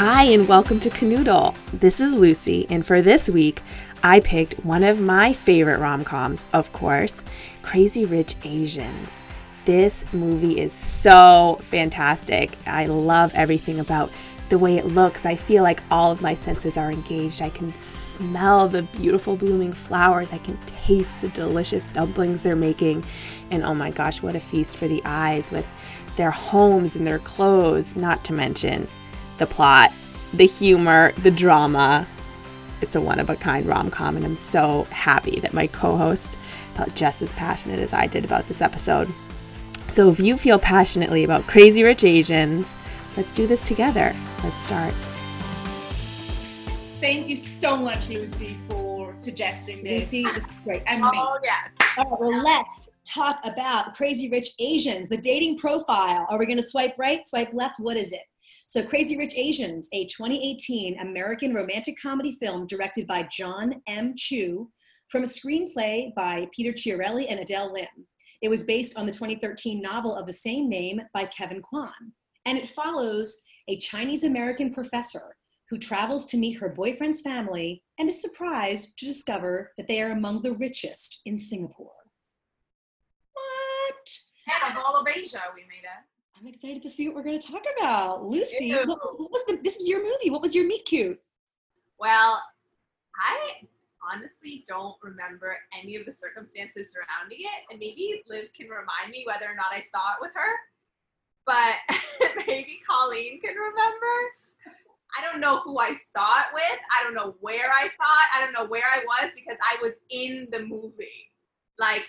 Hi, and welcome to Canoodle. This is Lucy, and for this week, I picked one of my favorite rom coms, of course Crazy Rich Asians. This movie is so fantastic. I love everything about the way it looks. I feel like all of my senses are engaged. I can smell the beautiful blooming flowers. I can taste the delicious dumplings they're making. And oh my gosh, what a feast for the eyes with their homes and their clothes, not to mention the plot, the humor, the drama. It's a one of a kind rom com, and I'm so happy that my co host felt just as passionate as I did about this episode. So if you feel passionately about Crazy Rich Asians, let's do this together. Let's start. Thank you so much, Lucy, for suggesting this. Lucy, this is great. And oh, yes. All right, well, let's talk about Crazy Rich Asians, the dating profile. Are we going to swipe right, swipe left? What is it? So, Crazy Rich Asians, a 2018 American romantic comedy film directed by Jon M. Chu from a screenplay by Peter Chiarelli and Adele Lim. It was based on the 2013 novel of the same name by Kevin Kwan. And it follows a Chinese American professor who travels to meet her boyfriend's family and is surprised to discover that they are among the richest in Singapore. What? And of all of Asia, we made it. I'm excited to see what we're going to talk about. Lucy, what was, what was the, this was your movie. What was your meet cute? Well, I honestly don't remember any of the circumstances surrounding it, and maybe Liv can remind me whether or not I saw it with her. But maybe Colleen can remember. I don't know who I saw it with. I don't know where I saw it. I don't know where I was because I was in the movie. Like,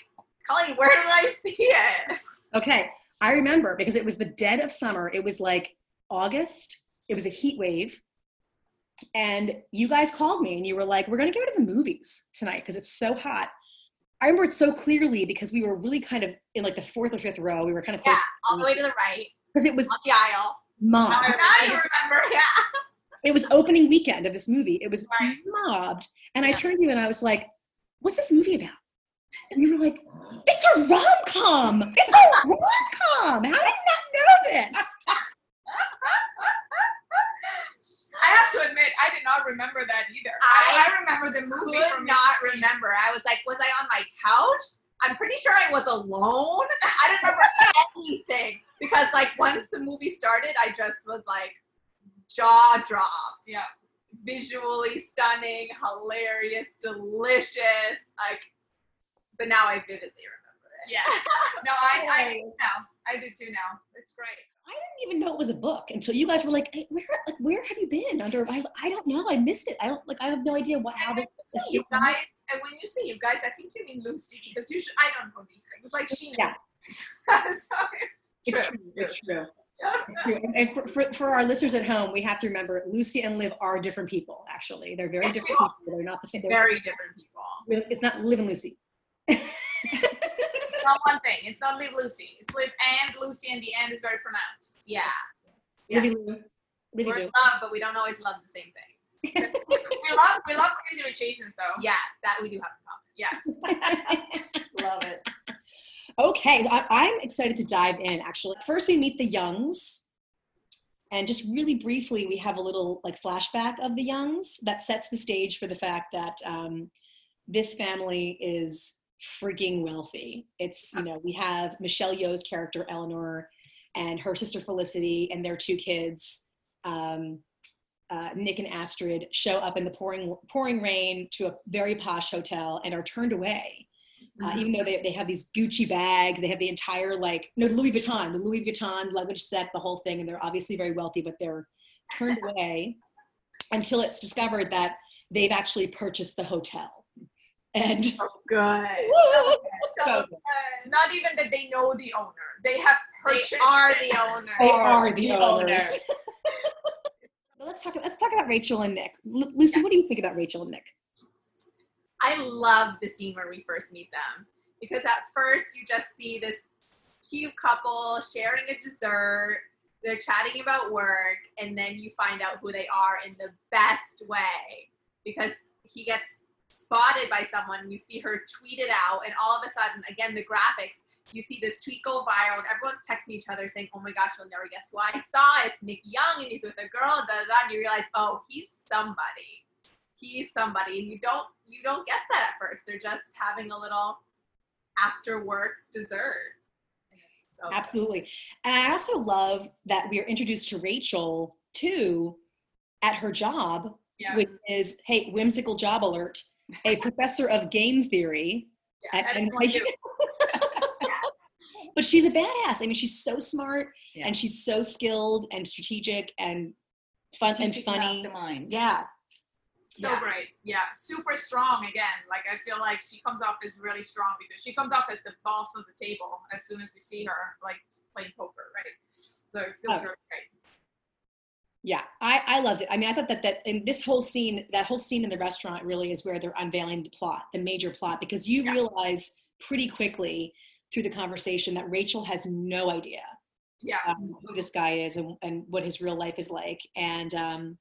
Colleen, where did I see it? Okay, I remember because it was the dead of summer. It was like August. It was a heat wave. And you guys called me and you were like, we're going to go to the movies tonight because it's so hot. I remember it so clearly because we were really kind of in like the fourth or fifth row. We were kind of Yeah, close all the way to the right, because it was on the aisle. mobbed. Now I remember. Yeah. It was opening weekend of this movie. It was Right. mobbed. And I turned to you and I was like, what's this movie about? And you were like, it's a rom com. It's a rom com. How did you not know this? I have to admit, I did not remember that either. I, I I remember the movie could from not it. remember. I was like, was I on my couch? I'm pretty sure I was alone. I didn't remember anything because, like, once the movie started, I just was like jaw dropped. Yeah. Visually stunning, hilarious, delicious. Like, but now I vividly remember it. Yeah. No, I, I do now. I do too now. It's great. I didn't even know it was a book until you guys were like, hey, where, like, where have you been? Under, I was, I don't know. I missed it. I don't like. I have no idea what how And this. you guys, and when you say you guys, I think you mean Lucy because usually I don't know these things. Like she knows. Yeah. Sorry. It's True, true. It's true. Yeah. And, and for, for, for our listeners at home, we have to remember Lucy and Liv are different people. Actually, they're very Yes, different people. They're not the same. They're- Very different people. It's not Liv and Lucy. It's not one thing. It's not Live Lucy. It's Live and Lucy, and the end is very pronounced. Yeah. Yeah. Livy Lou. Livy We're in love, but we don't always love the same thing. We love we love Crazy Rich Asians though. Yes, that we do have in common. Yes. love it. Okay, I, I'm excited to dive in. Actually, first we meet the Youngs, and just really briefly, we have a little like flashback of the Youngs that sets the stage for the fact that um, this family is freaking wealthy. It's you know we have Michelle Yeoh's character Eleanor and her sister Felicity and their two kids. Um, uh, Nick and Astrid show up in the pouring pouring rain to a very posh hotel and are turned away uh, even though they, they have these Gucci bags, they have the entire like no Louis Vuitton, the Louis Vuitton luggage set, the whole thing, and they're obviously very wealthy, but they're turned away until it's discovered that they've actually purchased the hotel. And Good. So, So- uh, not even that they know the owner. They have They purchased. are the owner. they Are are the the owners. owner. Let's talk. Let's talk about Rachel and Nick. Lu- Lucy, what do you think about Rachel and Nick? I love the scene where we first meet them because at first you just see this cute couple sharing a dessert. They're chatting about work, and then you find out who they are in the best way because he gets spotted by someone. You see her tweet it out, and all of a sudden, again, the graphics you see this tweet go viral, and everyone's texting each other saying, "Oh my gosh, you'll never guess who I saw. It's Nick Young, and he's with a girl." Da da. da. And you realize, oh, he's somebody. He's somebody, and you don't you don't guess that at first. They're just having a little after work dessert. So good. Absolutely. And I also love that we are introduced to Rachel too at her job, Yeah. which is, hey, whimsical job alert, a professor of game theory. Yeah, what you- but she's a badass. I mean, she's so smart Yeah. and she's so skilled and strategic and fun Strategic and funny. mastermind. Yeah. So Yeah. great. Yeah. Super strong again. Like I feel like she comes off as really strong because she comes off as the boss of the table as soon as we see her like playing poker, right? So it feels Oh. really great. Yeah, I, I loved it. I mean, I thought that that in this whole scene, that whole scene in the restaurant really is where they're unveiling the plot, the major plot, because you Yeah. realize pretty quickly through the conversation that Rachel has no idea Yeah. um, who this guy is and, and what his real life is like. And um,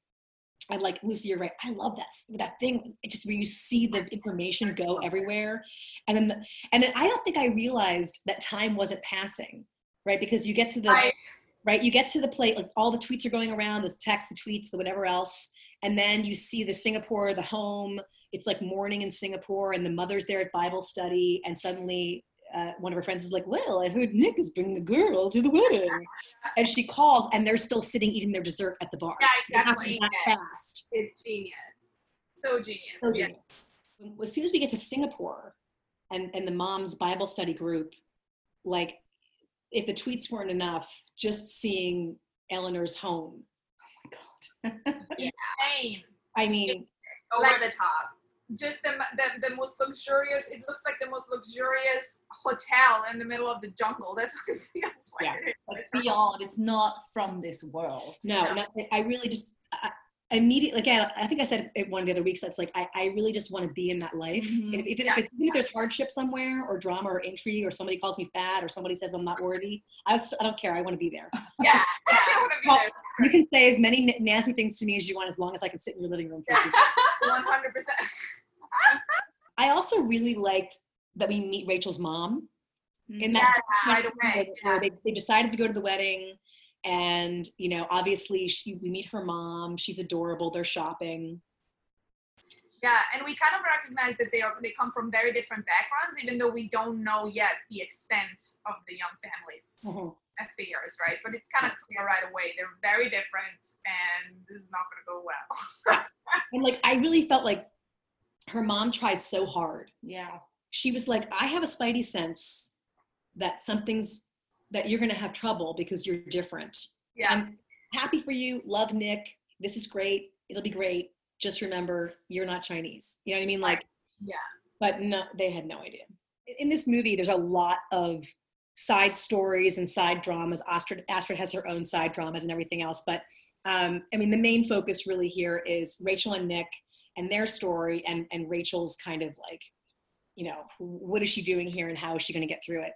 I like Lucy, you're right. I love that that thing. It just where you see the information go everywhere, and then the, and then I don't think I realized that time wasn't passing, right? Because you get to the Right. Right? You get to the plate, like all the tweets are going around, the text, the tweets, the whatever else. And then you see the Singapore, the home. It's like morning in Singapore, and the mother's there at Bible study. And suddenly, uh, one of her friends is like, Well, I heard Nick is bringing a girl to the wedding. And she calls, and they're still sitting eating their dessert at the bar. Yeah, exactly. fast. It's genius. So genius. So yeah. genius. As soon as we get to Singapore and, and the mom's Bible study group, like if the tweets weren't enough, just seeing Eleanor's home. Oh my god. Insane. I mean, Over Like- the top. Just the, the the most luxurious. It looks like the most luxurious hotel in the middle of the jungle. That's what it feels like. Yeah. It is. It's It's beyond. It's not from this world. no, Yeah. no I really just I, immediately again. I think I said it one of the other weeks. That's like I, I really just want to be in that life. Mhm. And if, even, Yeah. if even if there's hardship somewhere or drama or intrigue or somebody calls me fat or somebody says I'm not worthy, I, I don't care. I want to be there. Yes. I be Well, there. You can say as many n- nasty things to me as you want, as long as I can sit in your living room. For. One hundred percent. I also really liked that we meet Rachel's mom in that Yes, right away, where yeah. they, they decided to go to the wedding and you know obviously she, we meet her mom she's adorable they're shopping Yeah, and we kind of recognize that they are they come from very different backgrounds, even though we don't know yet the extent of the young family's mm-hmm. affairs, right? But it's kind of clear right away. They're very different, and this is not going to go well. and like i really felt like her mom tried so hard Yeah. she was like i have a spidey sense that something's that you're going to have trouble because you're different. Yeah, i'm happy for you love nick this is great it'll be great just remember you're not chinese you know what i mean? Like Yeah. but no they had no idea. In this movie there's a lot of side stories and side dramas. Astrid astrid has her own side dramas and everything else but um, i mean the main focus really here is rachel and nick and their story and and rachel's kind of like you know what is she doing here and how is she going to get through it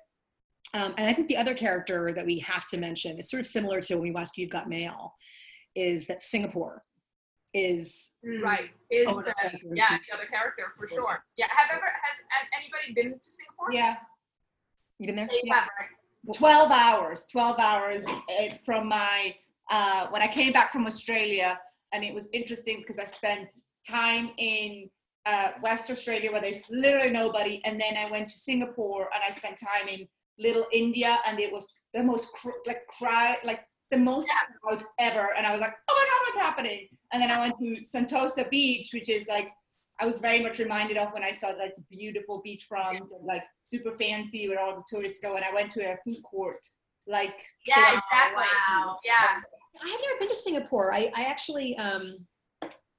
um, and i think the other character that we have to mention it's sort of similar to when we watched you've got mail is that singapore is right. Is Oh, the yeah Singapore. the other character for sure? Yeah. Have ever has anybody been to Singapore? Yeah. you been there have, 12 hours 12 hours uh, from my uh, when i came back from australia and it was interesting because i spent time in uh, west australia where there's literally nobody and then i went to singapore and i spent time in little india and it was the most cr- like cry like the most crowds ever and i was like oh my god what's happening and then i went to sentosa beach which is like I was very much reminded of when I saw like the beautiful beachfront and like super fancy where all the tourists go. And I went to a food court, like Yeah, exactly. wow. Yeah. I have never been to Singapore. I, I actually, um,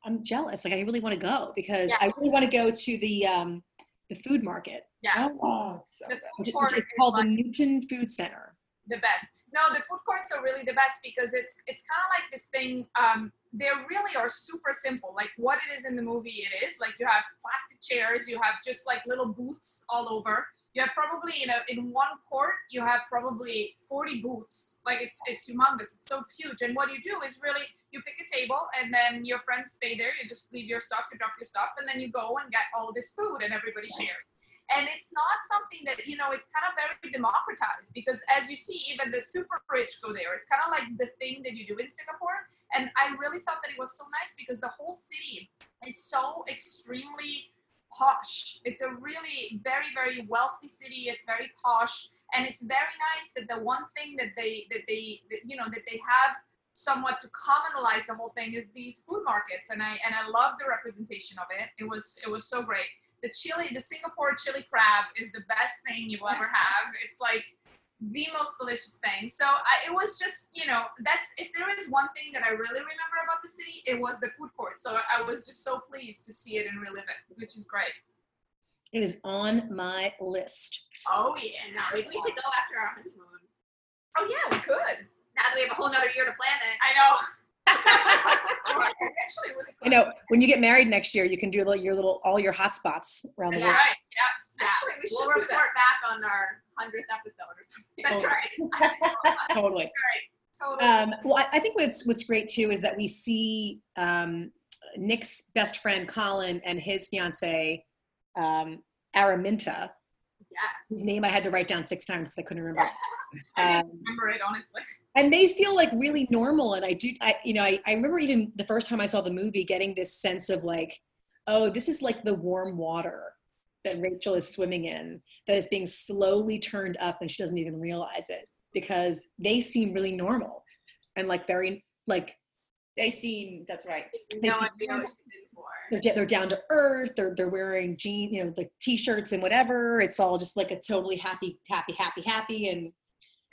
I'm jealous. Like I really want to go because Yeah. I really want to go to the um, the food market, Yeah. oh, it's so The food court is called like the Newton Food Center. the best. No, the food courts are really the best because it's it's kind of like this thing. Um, they really are super simple. Like what it is in the movie, it is like you have plastic chairs, you have just like little booths all over. You have probably in a in one court, you have probably 40 booths. Like it's it's humongous. It's so huge. And what you do is really you pick a table and then your friends stay there. You just leave your stuff, you drop your stuff, and then you go and get all this food and everybody shares. and it's not something that you know it's kind of very democratized because as you see even the super rich go there it's kind of like the thing that you do in singapore and i really thought that it was so nice because the whole city is so extremely posh. It's a really very very wealthy city. It's very posh. And it's very nice that the one thing that they that they that, you know that they have somewhat to commonalize the whole thing is these food markets. And i and i love the representation of it. It was it was so great. The chili the singapore chili crab is the best thing you will ever have. It's like the most delicious thing so I, it was just you know that's if there is one thing that i really remember about the city it was the food court so i was just so pleased to see it and relive it which is great It is on my list. Oh yeah, no, maybe we should go after our honeymoon. Oh yeah, we could. Now that we have a whole nother year to plan it. i know actually really You know, when you get married next year, you can do little- your little all your hot spots around the world. right yeah Yeah. Actually we should we'll report that back on our hundredth episode or something. that's right Totally. totally Um, well, I, I think what's what's great too is that we see um, Nick's best friend Colin and his fiance um, Araminta, Yeah. whose name I had to write down six times because I couldn't remember. I Um, didn't remember it honestly and they feel like really normal. And I do, I you know, I, I remember even the first time I saw the movie, getting this sense of like, oh, this is like the warm water that Rachel is swimming in that is being slowly turned up, and she doesn't even realize it because they seem really normal and like very like They seem that's right. They No idea what she's in for. they're, they're down to earth they're, they're wearing jeans, you know like t-shirts and whatever it's all just like a totally happy happy happy happy and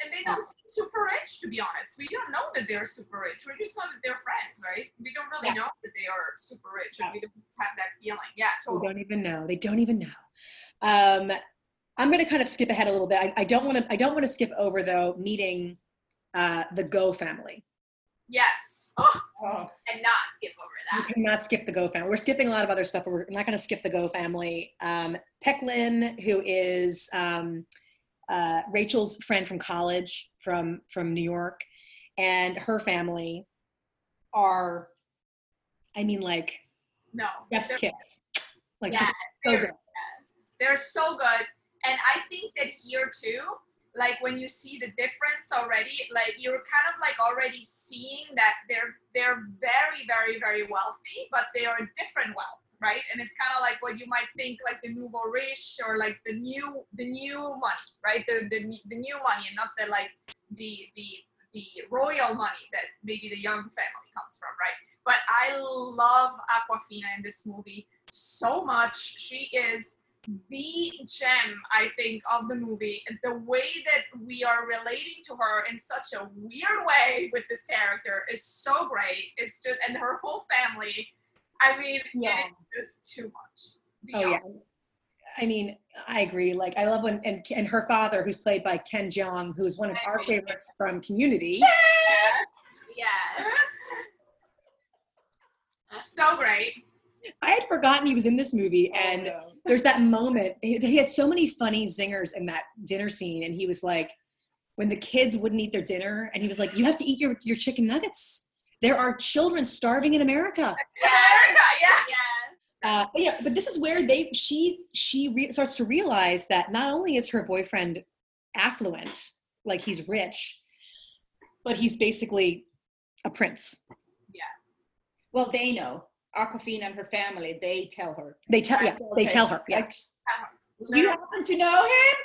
And they don't seem super rich, to be honest. We don't know that they're super rich. We just know that they're friends, right? We don't really Yeah. know that they are super rich, and we don't have that feeling. Yeah, totally. don't even know they don't even know um, i'm going to kind of skip ahead a little bit i, I don't want to i don't want to skip over though meeting uh, the Goh family Yes. Oh, Oh, and not skip over that. we cannot skip the Goh family we're skipping a lot of other stuff but we're not going to skip the Goh family um, Peik Lin, who is um, uh, rachel's friend from college from from new york and her family are i mean like No. They're, kiss like Yeah, just so good they're so good. And I think that here too, like when you see the difference already, like you're kind of like already seeing that they're they're very, very, very wealthy, but they are different wealth, right? And it's kind of like what you might think like the nouveau riche or like the new the new money, right? The the, the new money and not the like the the the royal money that maybe the young family comes from, right? But I love Awkwafina in this movie so much. She is the gem, I think, of the movie. The way that we are relating to her in such a weird way with this character is so great. It's just, and her whole family. I mean, Yeah. it is just too much. oh yeah i mean i agree like i love when and, and her father who's played by ken jeong who's one of our favorites from community Yes. Yes. So great. i had forgotten he was in this movie oh, and oh, no. there's that moment he, he had so many funny zingers in that dinner scene and he was like when the kids wouldn't eat their dinner and he was like you have to eat your, your chicken nuggets there are children starving in america In America, yeah. Yes. uh, but, yeah, but this is where they she she re- starts to realize that not only is her boyfriend affluent like he's rich but he's basically a prince Yeah. Well, they know. Awkwafina and her family, they tell her. they tell yeah they tell her yeah Like, you happen to know him?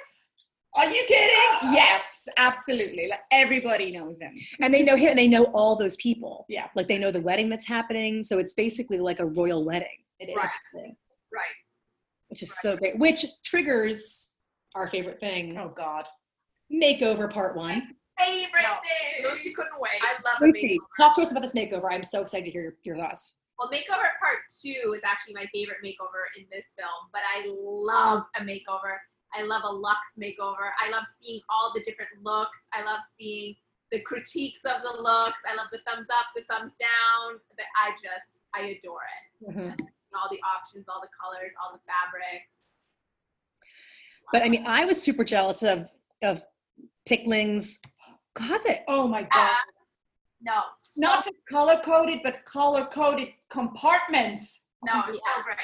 Are you kidding? Yes, absolutely. Like everybody knows him. and they know him and they know all those people Yeah. like they know the wedding that's happening so it's basically like a royal wedding It is. Right. Right. which is so great which triggers our favorite thing Oh God. makeover part one Favorite No, thing. Lucy couldn't wait. I love a lucy makeover. talk to us about this makeover i'm so excited to hear your, your thoughts Well, makeover part two is actually my favorite makeover in this film, but I love a makeover. I love a luxe makeover. I love seeing all the different looks. I love seeing the critiques of the looks. I love the thumbs up, the thumbs down. The- I just, I adore it. All the options, all the colors, all the fabrics. but i mean i was super jealous of of Peik Lin's closet Oh my God. Ah, no, so, Not color coded, but color coded compartments. no, it's so great.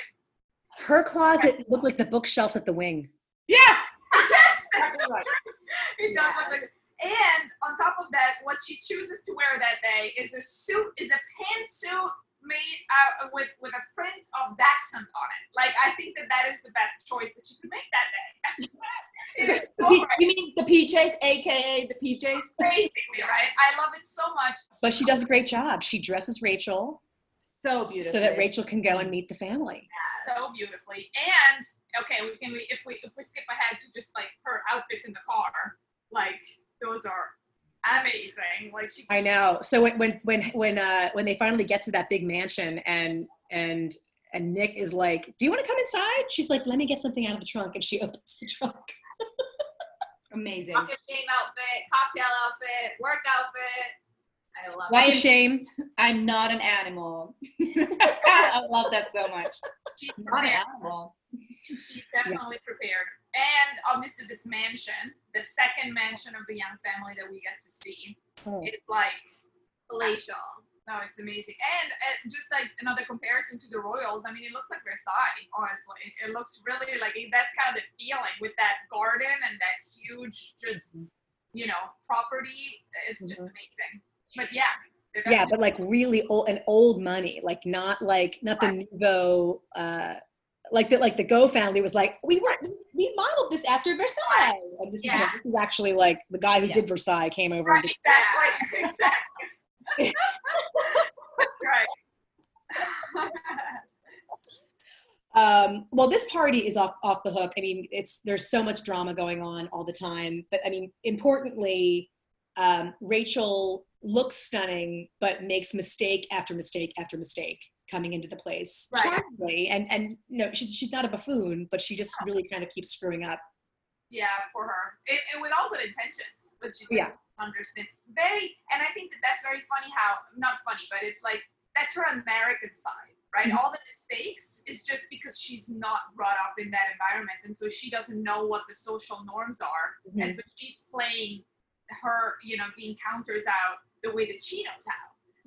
Her closet looked like the bookshelves at the wing. Yeah. yes, that's so true. It does look like. And on top of that, what she chooses to wear that day is a suit, is a pantsuit made uh, with with a print of Dachshund on it. Like I think that that is the best choice that you could make that day. it is so You mean the PJs, aka the PJs? basically right. I love it so much. But she does a great job. She dresses Rachel So beautiful. so that Rachel can go and meet the family. so beautifully. And okay, we can we if we if we skip ahead to just like her outfits in the car, like those are amazing. Like she I know. So when when when when uh when they finally get to that big mansion and and and Nick is like, "Do you want to come inside?" She's like, "Let me get something out of the trunk," and she opens the trunk. Amazing. Walk of outfit, cocktail outfit, work outfit. I love Walk it. of shame. I'm not an animal. I love that so much. she's Not an animal. She's definitely prepared. And obviously this mansion, the second mansion of the young family that we get to see, Oh. it's like Palatial. no, it's amazing. And uh, just like another comparison to the Royals, I mean, it looks like Versailles. Honestly, it looks really like that's kind of the feeling with that garden and that huge, just you know, property. It's just Mhm. amazing. But yeah, Yeah, but like really old and old money, like not like not the nouveau. Uh, like the like the Goh family was like, we were we modeled this after Versailles, and this is Yeah. this is actually like the guy who Yeah. did Versailles came over. right, And did, exactly, exactly. right. um, well, this party is off off the hook. I mean, it's there's so much drama going on all the time, but I mean, importantly, um, Rachel looks stunning, but makes mistake after mistake after mistake coming into the place Right. charmingly. And and no, she's she's not a buffoon, but she just really kind of keeps screwing up. yeah, for her, and, and with all good intentions, but she just Yeah. doesn't understand. Very, and I think that that's very funny. How not funny, but it's like that's her American side, right? Mhm. All the mistakes is just because she's not brought up in that environment, and so she doesn't know what the social norms are, Mm-hmm. and so she's playing her, you know, the encounters out the way that she knows how.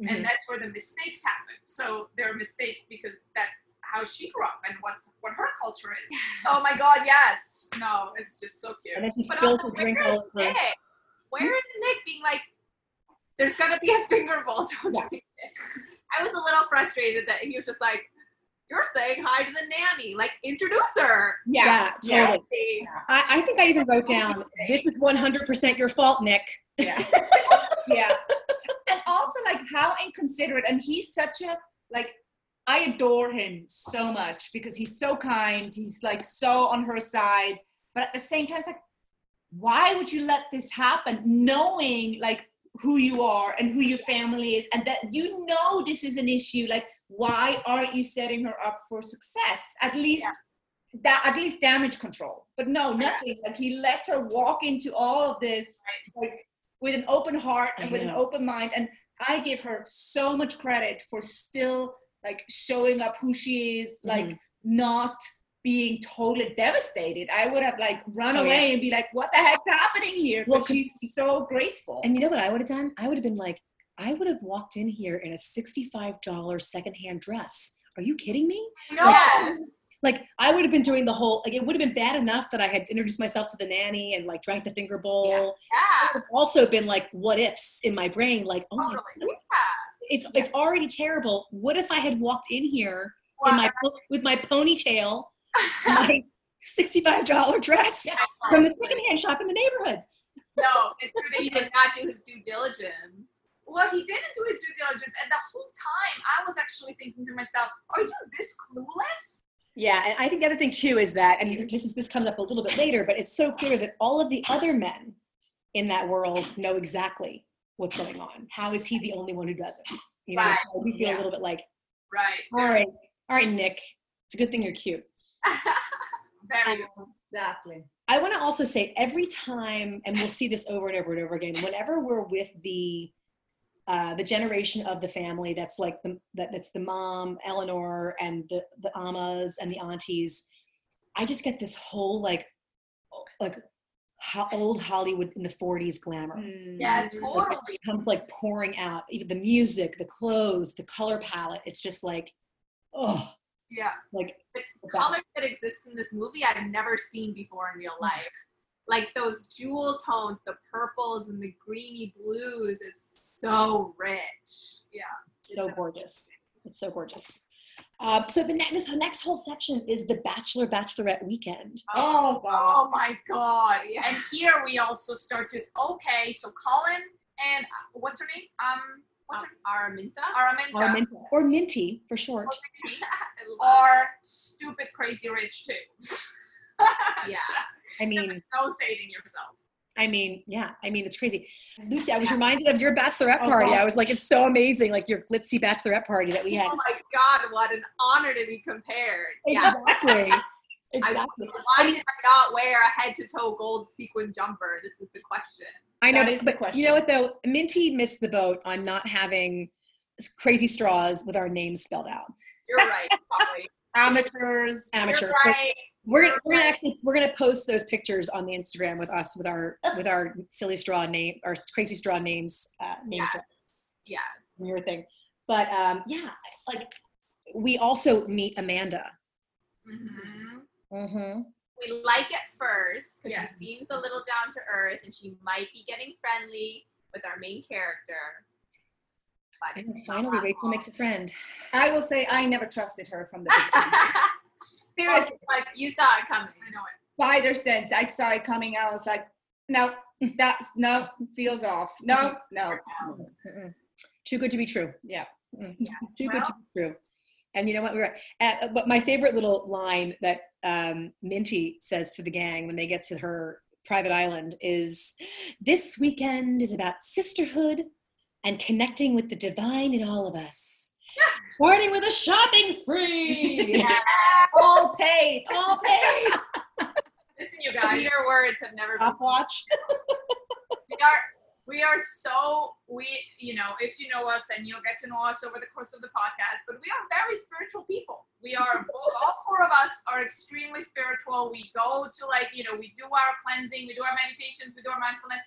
Mhm. and that's where the mistakes happen. So there are mistakes because that's how she grew up and what's what her culture is. Oh my God, yes. No, it's just so cute. And then she But spills also, her drink where is all over. Nick? Where is Nick being like, there's gonna be a finger bowl, don't Yeah. drink it. I was a little frustrated that he was just like, you're saying hi to the nanny, like introduce her. Yeah, Yeah. totally. See? I, I think I even wrote down, "This is 100% your fault, Nick." Yeah. yeah. And also like how inconsiderate and he's such a like I adore him so much because he's so kind, he's like so on her side, but at the same time it's like why would you let this happen knowing like who you are and who your family is and that you know this is an issue? Like why aren't you setting her up for success? At least that at least damage control. But no nothing. Like he lets her walk into all of this like with an open heart and with an open mind and i give her so much credit for still like showing up who she is like Mhm. not being totally devastated i would have like run Oh, away and be like what the heck's happening here Well, but 'cause- she's so graceful And you know what I would have done? I would have been like, I would have walked in here in a $65 secondhand dress. Are you kidding me? no. Like, I would have been doing the whole, like, it would have been bad enough that I had introduced myself to the nanny and like drank the finger bowl. Yeah. It also been like, what ifs in my brain? Like, oh my God. Yeah. it's it's already terrible. What if I had walked in here in my with my ponytail, my sixty-five dollar dress Yeah, from the secondhand shop in the neighborhood? No, it's true that He did not do his due diligence. Well, he didn't do his due diligence, and the whole time I was actually thinking to myself, "Are you this clueless?" Yeah, and I think the other thing too is that, and this, is this comes up a little bit later, but it's so clear that all of the other men in that world know exactly what's going on. How is he the only one who doesn't? You know, Right. so we feel Yeah. a little bit like, Right. all right, all right, Nick, it's a good thing you're cute. Very good. Um, exactly I want to also say every time, and we'll see this over and over and over again. Whenever we're with the uh, the generation of the family that's like the that, that's the mom, Eleanor, and the the amas and the aunties, I just get this whole like like ho- old Hollywood in the '40s glamour. Mm. Yeah, Like, totally. it comes like pouring out. Even the music, the clothes, the color palette. It's just like, oh, Yeah. Like The colors that exist in this movie I've never seen before in real life. Like those jewel tones, the purples and the greeny blues. It's so rich. Yeah. So gorgeous. It's so gorgeous. Uh, so the next, this next whole section is the Bachelor Bachelorette weekend. Oh, wow. Oh my god. Yeah. And here we also start to okay, so Colin and uh, what's her name? Um what's Um, her Araminta. Araminta Or, Minty, or Minty for short. I love are stupid crazy rich too. Yeah. I mean, no saving yourself. I mean, yeah. I mean, it's crazy. Lucy, I was reminded of your bachelorette Oh, party. God. I was like, it's so amazing, like your glitzy bachelorette party that we had. Oh my god, what an honor to be compared. Yeah. Exactly. I, Exactly. why did I not wear a head to toe gold sequin jumper? This is the question. I know, That is the but question. you know what though? Minty missed the boat on not having crazy straws with our names spelled out. You're right, probably. Amateurs. Amateurs. You're right. We're gonna, we're gonna actually we're gonna post those pictures on the Instagram with us with our with our silly straw name or crazy straw names uh, name Yeah. Yeah. your thing. But um, yeah, like we also meet Amanda. Mm-hmm. Mm-hmm. We like it first because Yes. she seems a little down to earth and she might be getting friendly with our main character. But And finally, Rachel makes a friend. I will say I never trusted her from the beginning. Seriously, Like you saw it coming. I know it. spider sense. I saw it coming. I was like, no, that's no, feels off. No, no. Too good to be true. Yeah. Mm. Too good to be true. And you know what? We're at, but my favorite little line that um, Minty says to the gang when they get to her private island is, "This weekend is about sisterhood and connecting with the divine in all of us." Starting with a shopping spree. All paid. All paid. Listen, you guys. Sweeter words have never been. Stopwatch. we are we are so we you know if you know us and you'll get to know us over the course of the podcast but we are very spiritual people we are all four of us are extremely spiritual we go to like you know we do our cleansing we do our meditations we do our mindfulness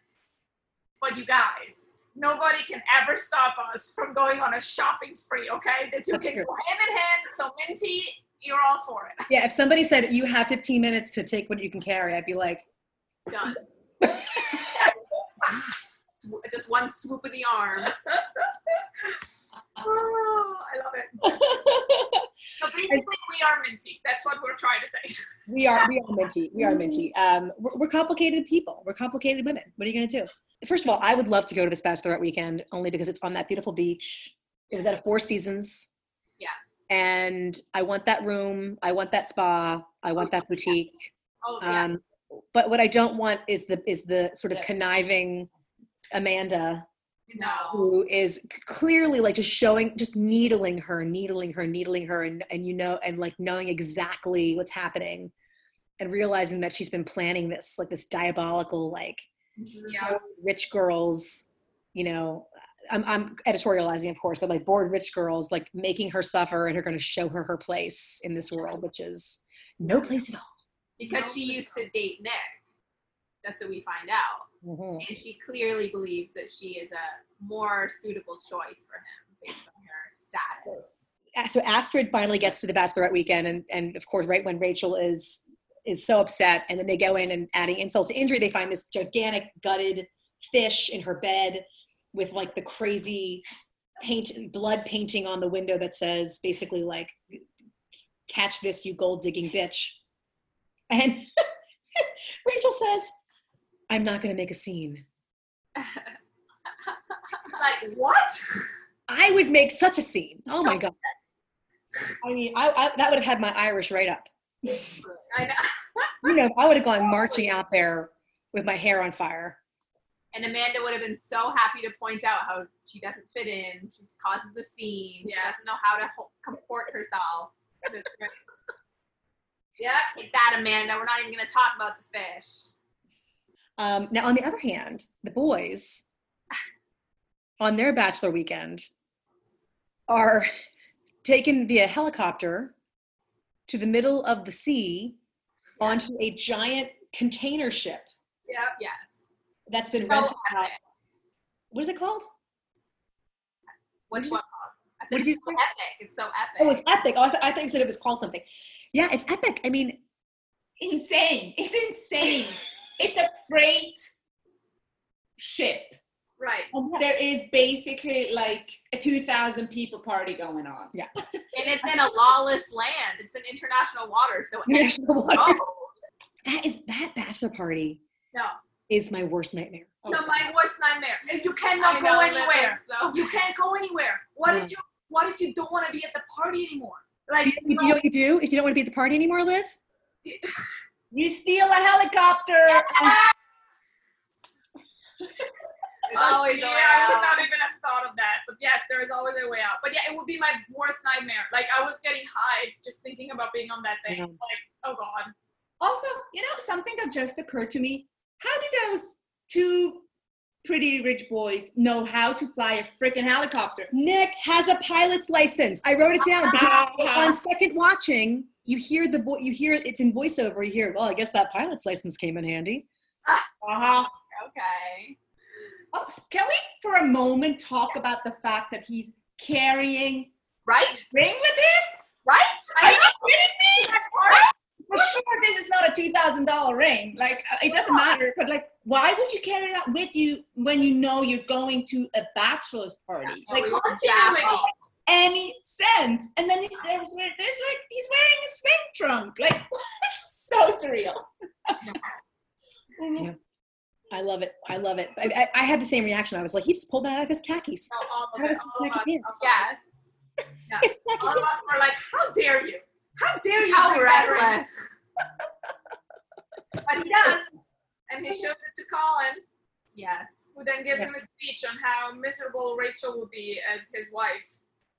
but you guys nobody can ever stop us from going on a shopping spree okay? The two That's can true. go hand in hand. So minty you're all for it. Yeah, if somebody said you have 15 minutes to take what you can carry, I'd be like, Done. Just one swoop of the arm. oh i love it. So basically we are minty. That's what we're trying to say. We are we are minty. We are minty. Um we're, we're complicated people. We're complicated women. What are you going to do first of all i would love to go to this bachelorette weekend only because it's on that beautiful beach. It was at a four seasons. Yeah. and i want that room. I want that spa. I want that boutique. Oh yeah. Um but what i don't want is the is the sort of Yeah. conniving amanda no. who is clearly like just showing just needling her needling her needling her and, and you know and like knowing exactly what's happening and realizing that she's been planning this like this diabolical like yeah rich girls you know I'm, I'm editorializing of course but like bored rich girls like making her suffer and are going to show her her place in this world which is no place at all Because she used to date Nick. That's what we find out. Mhm. And she clearly believes that she is a more suitable choice for him based on her status. So Astrid finally gets to the bachelorette weekend, and and of course, right when Rachel is is so upset, and then they go in and adding insult to injury, they find this gigantic gutted fish in her bed with like the crazy paint blood painting on the window that says basically like catch this you gold digging bitch. And rachel says i'm not going to make a scene. Like what? I would make such a scene. Oh my god. I mean I, I that would have had my irish right up I know. you know, I would have gone marching out there with my hair on fire. And Amanda would have been so happy to point out how she doesn't fit in. She causes a scene. She doesn't know how to comport herself. yeah Take that, Amanda. We're not even going to talk about the fish. Um, now, on the other hand, the boys on their bachelor weekend are taken via helicopter to the middle of the sea onto a giant container ship yeah Yes. that's been So rented out. What is it called? What's is what called? What did you so say? epic. It's so epic. Oh, it's epic. Oh, I, th- I thought you said it was called something. Yeah, it's epic. I mean, Insane. It's insane. it's a freight ship. Right. There is basically like a 2,000 people party going on. Yeah. and it's in a lawless land. It's in international waters. So International waters. Oh, that is that bachelor party No. is my worst nightmare. No, my worst nightmare. And You cannot know, go Liv, anywhere. it's So You can't go anywhere. What Yeah. if you what if you don't want to be at the party anymore? Like You, you know what you do if you don't want to be at the party anymore, Liv? You steal a helicopter. there's always yeah, a way I would not even have thought of that. But yes, there is always a way out. But yeah, it would be my worst nightmare. Like I was getting hives just thinking about being on that thing. Yeah. Like, oh god. Also, you know, something that just occurred to me. How do those two pretty rich boys know how to fly a freaking helicopter? Nick has a pilot's license. I wrote it down. Ah. on second watching, you hear the vo- you hear it's in voiceover. You hear, well, I guess that pilot's license came in handy. Uh-huh. Okay. Also, Can we, for a moment, talk about the fact that he's carrying Right? ring with him? Right? Are you kidding me? For sure, this is not a two thousand dollar ring. Like, uh, it doesn't matter. But like, why would you carry that with you when you know you're going to a bachelor's party? Yeah, Like, we were continuity. jacked. any sense? And then he's there's, there's like he's wearing a swim trunk. Like, so surreal. I love it. I love it. I, I, I had the same reaction. I was like, he just pulled that out of his khakis. No, all of That it. was All of us. Yeah. Yeah. It's khakis. All of us were like, how dare you? How dare you? How bring that reckless. But he does. And he shows it to Colin, Yes. who then gives Yeah. him a speech on how miserable Rachel would be as his wife.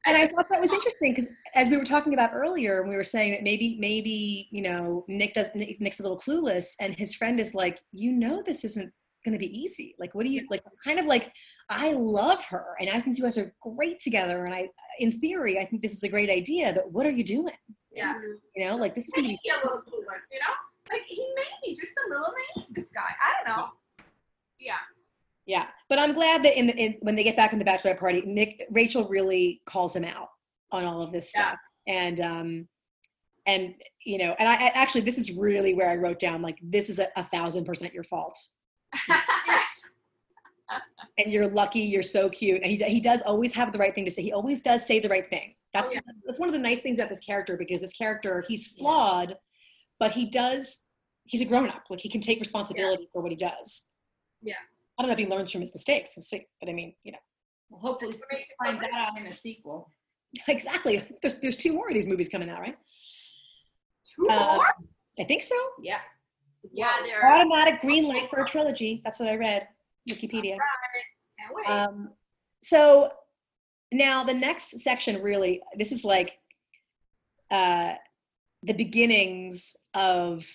And I thought that was interesting because as we were talking about earlier, we were saying that maybe, maybe you know, Nick does Nick- Nick's a little clueless, and his friend is like, you know, this isn't going to be easy. Like, what do you like? Kind of like, I love her, and I think you guys are great together, and I, in theory, I think this is a great idea. But what are you doing? Yeah. You know, like this is going to be a little clueless, you know? Like he may be just a little naive, this guy. I don't know. Yeah. Yeah, but I'm glad that in, the, in when they get back in the bachelorette party, Nick Rachel really calls him out on all of this Yeah. stuff, and um, and you know, and I, I actually this is really where I wrote down like this is a, a thousand percent your fault, Yes. and you're lucky, you're so cute, and he he does always have the right thing to say. He always does say the right thing. That's yeah. that's one of the nice things about this character because this character he's flawed, but he does he's a grown up. Like he can take responsibility for what he does. Yeah. I don't know if he learns from his mistakes. We'll see. But I mean, you know. Well, hopefully, Right. find that out in a sequel. Exactly. There's there's two more of these movies coming out, right? Two Uh, more? I think so. Yeah. Yeah, there Automatic green light for a trilogy. That's what I read. Wikipedia. Right. Um, so now the next section really, this is like uh, the beginnings of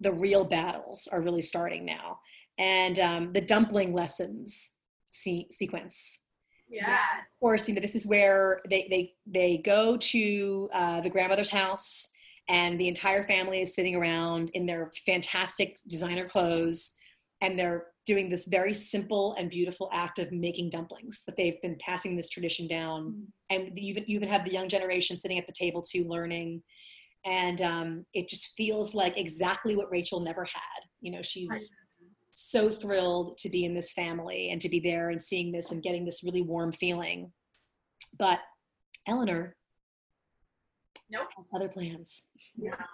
the real battles are really starting now, and um, the dumpling lessons se- sequence. yeah. of course, you know, this is where they they they go to uh, the grandmother's house, and the entire family is sitting around in their fantastic designer clothes, and they're doing this very simple and beautiful act of making dumplings. That they've been passing this tradition down, and you even you even have the young generation sitting at the table too, learning. And um, it just feels like exactly what Rachel never had. You know, she's Right. so thrilled to be in this family and to be there and seeing this and getting this really warm feeling. But Eleanor, Nope. other plans. Yeah. Um,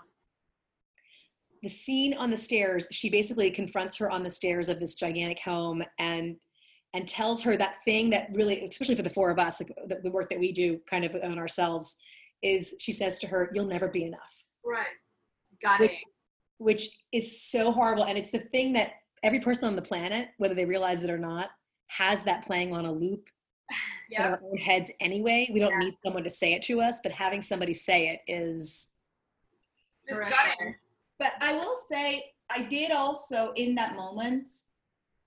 the scene on the stairs, she basically confronts her on the stairs of this gigantic home and and tells her that thing that really, especially for the four of us, like the, the work that we do kind of on ourselves, is she says to her, "You'll never be enough." Right. got Which- it. which is so horrible. And it's the thing that every person on the planet, whether they realize it or not, has that playing on a loop in Yeah. our own heads anyway. We don't Yeah. need someone to say it to us, but having somebody say it is Just Correct. But I will say, I did also in that moment,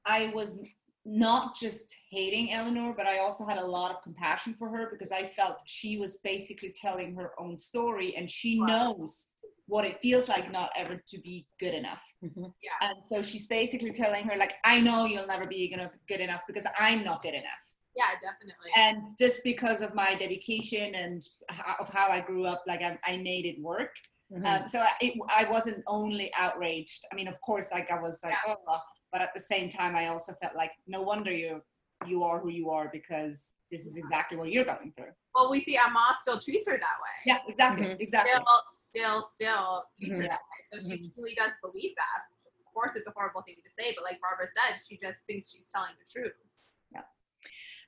I was not just hating Eleanor, but I also had a lot of compassion for her because I felt she was basically telling her own story and she knows what it feels like not ever to be good enough. Mm-hmm. Yeah, And so she's basically telling her, like, I know you'll never be enough, good enough because I'm not good enough. Yeah, definitely. and just because of my dedication and ho- of how I grew up, like I, I made it work. Mhm. Um, so I, it, I wasn't only outraged. I mean, of course, like I was like, Yeah. oh, but at the same time, I also felt like no wonder you you are who you are because this is exactly what you're going through. well, we see Amma still treats her that way. Yeah, exactly, Mhm. exactly. Still, still, still treats her Mhm. that way. So she truly does believe that. Of course, it's a horrible thing to say, but like Barbara said, she just thinks she's telling the truth.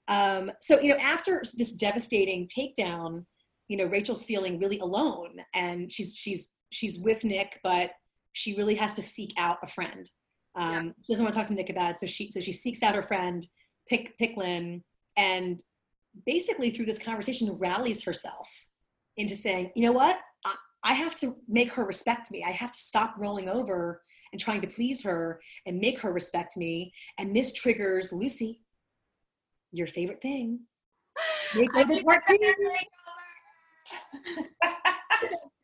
Um, so you know, after this devastating takedown, you know, Rachel's feeling really alone, and she's she's she's with Nick, but she really has to seek out a friend. Um, She doesn't want to talk to Nick about it, so she so she seeks out her friend, Peik Picklin, and basically through this conversation rallies herself into saying, you know what, I, I have to make her respect me. I have to stop rolling over and trying to please her and make her respect me. And this triggers Lucy, your favorite thing. Makeover part two.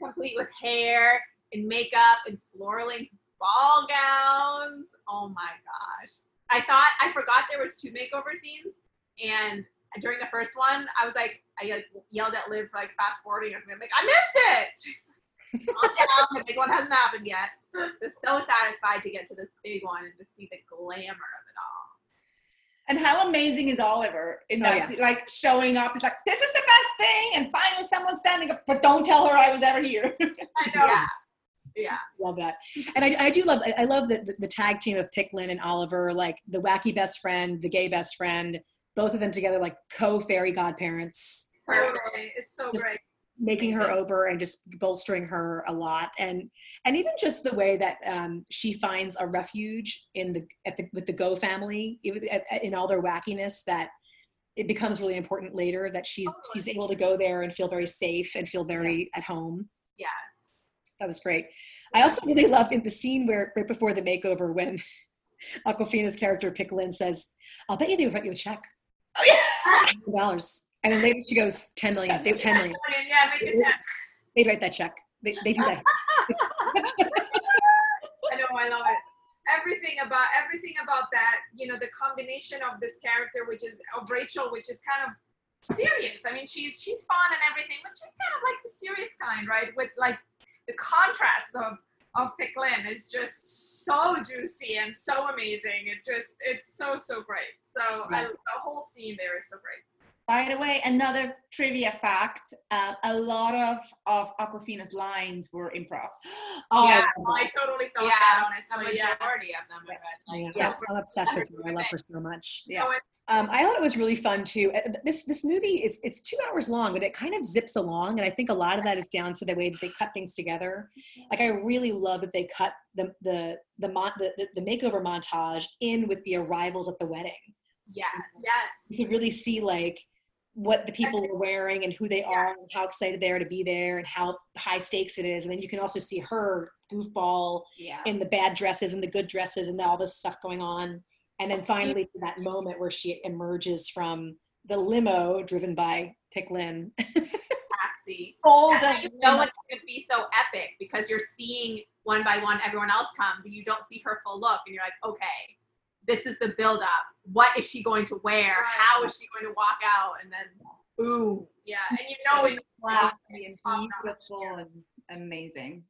Complete with hair and makeup and floor length ball gowns. Oh my gosh. I thought I forgot there was two makeover scenes and during the first one I was like I like, yelled at Liv for like fast forwarding or something. I'm like, I missed it. Calm down, the big one hasn't happened yet. Just so satisfied to get to this big one and to see the glamour of it all. And how amazing is Oliver in Oh, that, yeah. like showing up? He's like, "This is the best thing," and finally someone's standing up. But don't tell her I was ever here. I know. Yeah. Yeah. Love that. And I, I do love, I- I love the, the, the tag team of Peik Lin and Oliver, like the wacky best friend, the gay best friend, both of them together, like co fairy godparents, Totally. It's so great. Making her over and just bolstering her a lot. And, and even just the way that um, she finds a refuge in the, at the, with the Goh family, even at- at- in all their wackiness that it becomes really important later that she's, she's able to go there and feel very safe and feel very at home. yeah That was great. I also really loved in the scene where right before the makeover when Awkwafina's character Peik Lin says, "I'll bet you they would write you a check, oh yeah. dollars," and then later she goes, 10 million. They 10 million. Yeah, make it 10. They write that check. They, they do that. I know, I love it. Everything about everything about that, you know, the combination of this character, which is of Rachel, which is kind of serious. I mean, she's she's fun and everything, but she's kind of like the serious kind, right? With like the contrast of of Peik Lin is just so juicy and so amazing. It just it's so so great. So I, the whole scene there is so great. By the way, another trivia fact: uh, a lot of of Awkwafina's lines were improv. Oh, yeah, I, love I that. totly thought Yeah, that A honestly. Yeah. majority of them. I bet. I am. Yeah. I'm obsessed with her. I love her so much. Yeah. Um, I thought it was really fun too. Uh, This this movie is it's two hours long, but it kind of zips along, and I think a lot of that is down to the way that they cut things together. Like I really love that they cut the the the mon- the, the, the makeover montage in with the arrivals at the wedding. Yes. Yes. You can really see like what the people are wearing and who they are and how excited they are to be there and how high stakes it is. And then you can also see her goofball Yeah. in the bad dresses and the good dresses and all this stuff going on. And then finally to that moment where she emerges from the limo driven by Peik Lin. Taxi. The you know it's going to be so epic because you're seeing one by one everyone else come, but you don't see her full look, and you're like, okay, this is the build up. What is she going to wear? Right. How is she going to walk out? And then, boom. Yeah, and you know it's classy and Top notch, beautiful yeah. and amazing.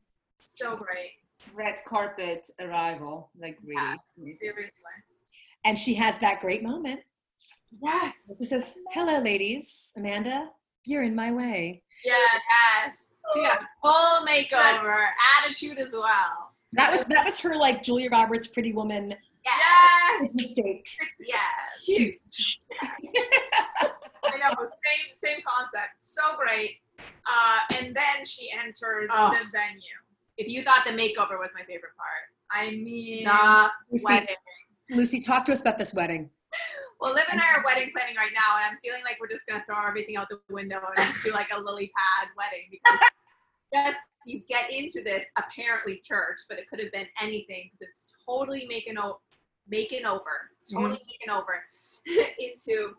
so great. Red carpet arrival, like really. Yeah, seriously. And she has that great moment. Yes. She says, Hello, ladies. Amanda, you're in my way. Yeah, Yes. She got full makeover, attitude as well. That was that was her like Julia Roberts pretty woman Yes. yes, mistake. Yes. huge. I know, same same concept. So great. Uh, and then she enters Oh. the venue. If you thought the makeover was my favorite part, I mean, the Lucy, wedding. Lucy, talk to us about this wedding. Well, Liv and I are wedding planning right now, and I'm feeling like we're just gonna throw everything out the window and just do like a lily pad wedding because just you get into this apparently church, but it could have been anything because it's totally making o- making over, it's mm-hmm. totally making over into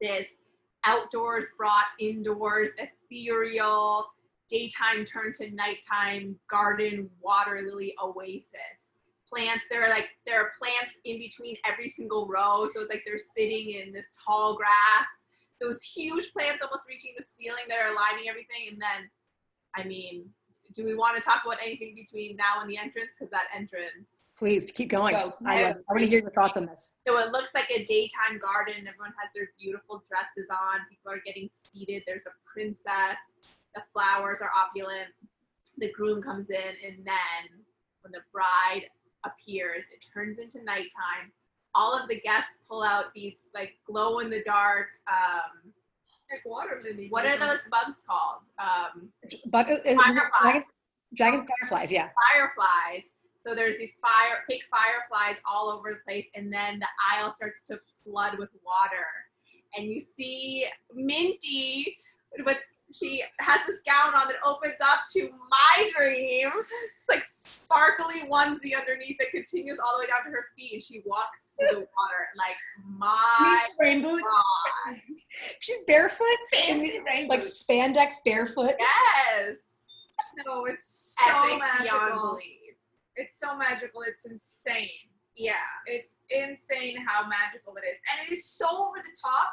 this outdoors brought indoors, ethereal, daytime turned to nighttime garden water lily oasis plants. There are like there are plants in between every single row, so it's like they're sitting in this tall grass. Those huge plants almost reaching the ceiling that are lining everything, and then, I mean, do we want to talk about anything between now and the entrance? Because that entrance. Please keep going. Go. I, love- I want to hear your thoughts on this. So it looks like a daytime garden. Everyone has their beautiful dresses on. People are getting seated. There's a princess. The flowers are opulent. The groom comes in, and then when the bride appears, it turns into nighttime. All of the guests pull out these like glow in the dark. Um, Like water lilies. what are those bugs called? Um, But uh, it was it Firefly. dragon, dragon fireflies, yeah. fireflies. So there's these fire pink fireflies all over the place, and then the aisle starts to flood with water. And you see Minty with she has this gown on that opens up to my dream. It's like sparkly onesie underneath that continues all the way down to her feet, and she walks through the water like my rain boots. She's barefoot, in Fancy rain like boots. spandex barefoot. Yes. No, it's so Epic beyond magical. Belief. It's so magical. It's insane. Yeah. It's insane how magical it is, and it is so over the top,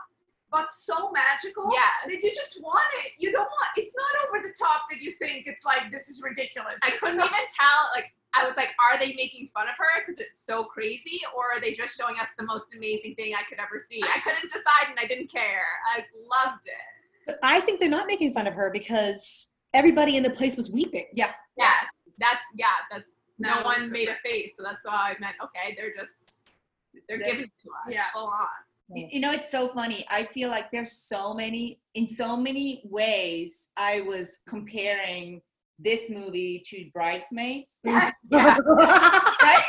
but so magical. Yes. That you just want it. You don't want. It's not over the top that you think it's like this is ridiculous. I This couldn't is even tell. Like, I was like, are they making fun of her because it's so crazy, or are they just showing us the most amazing thing I could ever see? I couldn't decide, and I didn't care. I loved it. I think they're not making fun of her because everybody in the place was weeping. Yeah. Yes, that's yeah. That's no No, one made a face, so that's why I meant okay. They're just they're giving it to us. Yeah. full on. You know, it's so funny. I feel like there's so many, in so many ways, I was comparing this movie to Bridesmaids. Yes. right?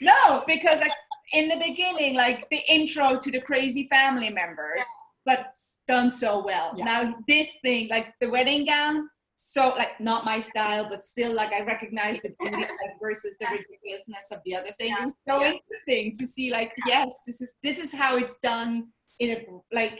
No, because like in the beginning, like the intro to the crazy family members, but done so well. Yeah. Now this thing, like the wedding gown, so like not my style, but still like I recognize the beauty like, versus the ridiculousness of the other thing. It was so Yeah. interesting to see like yes, this is this is how it's done in a like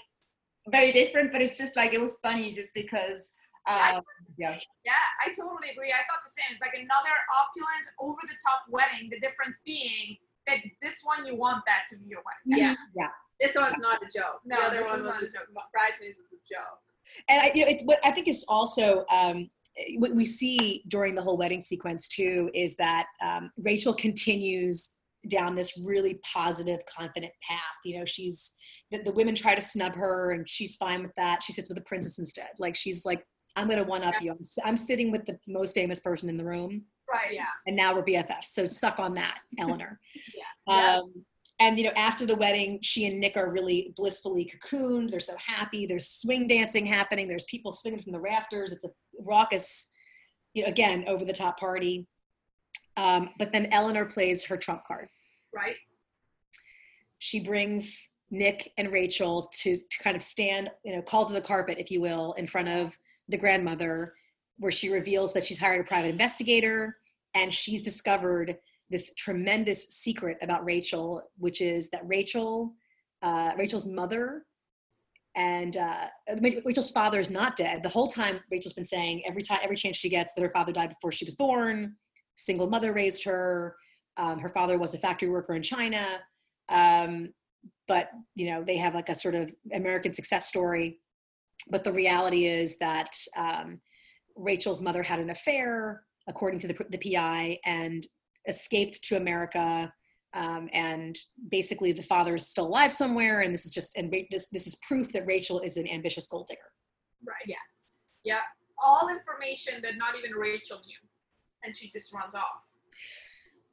very different, but it's just like it was funny just because um, yeah. Yeah, I totally agree. I thought the same. It's like another opulent, over the top wedding. The difference being that this one you want that to be your wedding. Yeah. Yeah. This one's not a joke. No, the other this one one's was a joke. Bridesmaids was a joke. And I, you know, it's what I think is also um, what we see during the whole wedding sequence too is that um, Rachel continues down this really positive, confident path. You know, she's the, the women try to snub her, and she's fine with that. She sits with the princess instead. Like she's like, I'm gonna one up you. I'm, s- I'm sitting with the most famous person in the room, Right. Yeah. and now we're BFFs. So suck on that, Eleanor. Yeah. Yeah. And you know, after the wedding, she and Nick are really blissfully cocooned. They're so happy. There's swing dancing happening. There's people swinging from the rafters. It's a raucous, you know, again over the top party. Um, but then Eleanor plays her trump card. Right. She brings Nick and Rachel to, to kind of stand, you know, call to the carpet, if you will, in front of the grandmother, where she reveals that she's hired a private investigator and she's discovered this tremendous secret about Rachel, which is that Rachel, uh, Rachel's mother, and uh, Rachel's father is not dead. The whole time, Rachel's been saying every time, every chance she gets that her father died before she was born. Single mother raised her. Um, her father was a factory worker in China. Um, but you know, they have like a sort of American success story. But the reality is that um, Rachel's mother had an affair, according to the, the PI, and escaped to America. Um, and basically, the father is still alive somewhere. And this is just and this this is proof that Rachel is an ambitious gold digger. Right. Yes. Yeah. All information that not even Rachel knew, and she just runs off.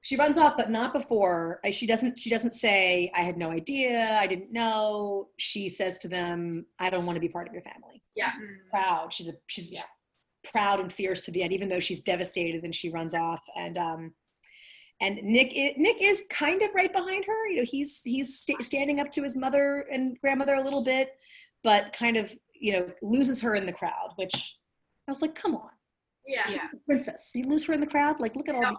She runs off, but not before. She doesn't. She doesn't say, "I had no idea. I didn't know." She says to them, "I don't want to be part of your family." Yeah. Mhm. proud. She's a she's Yeah. proud and fierce to the end, even though she's devastated. And she runs off. And um, and Nick i Nick is kind of right behind her. You know, he's he's sta standing up to his mother and grandmother a little bit, but kind of you know loses her in the crowd. Which I was like, come on, Yeah. Yeah. princess, you lose her in the crowd. Like, look at all. No. The,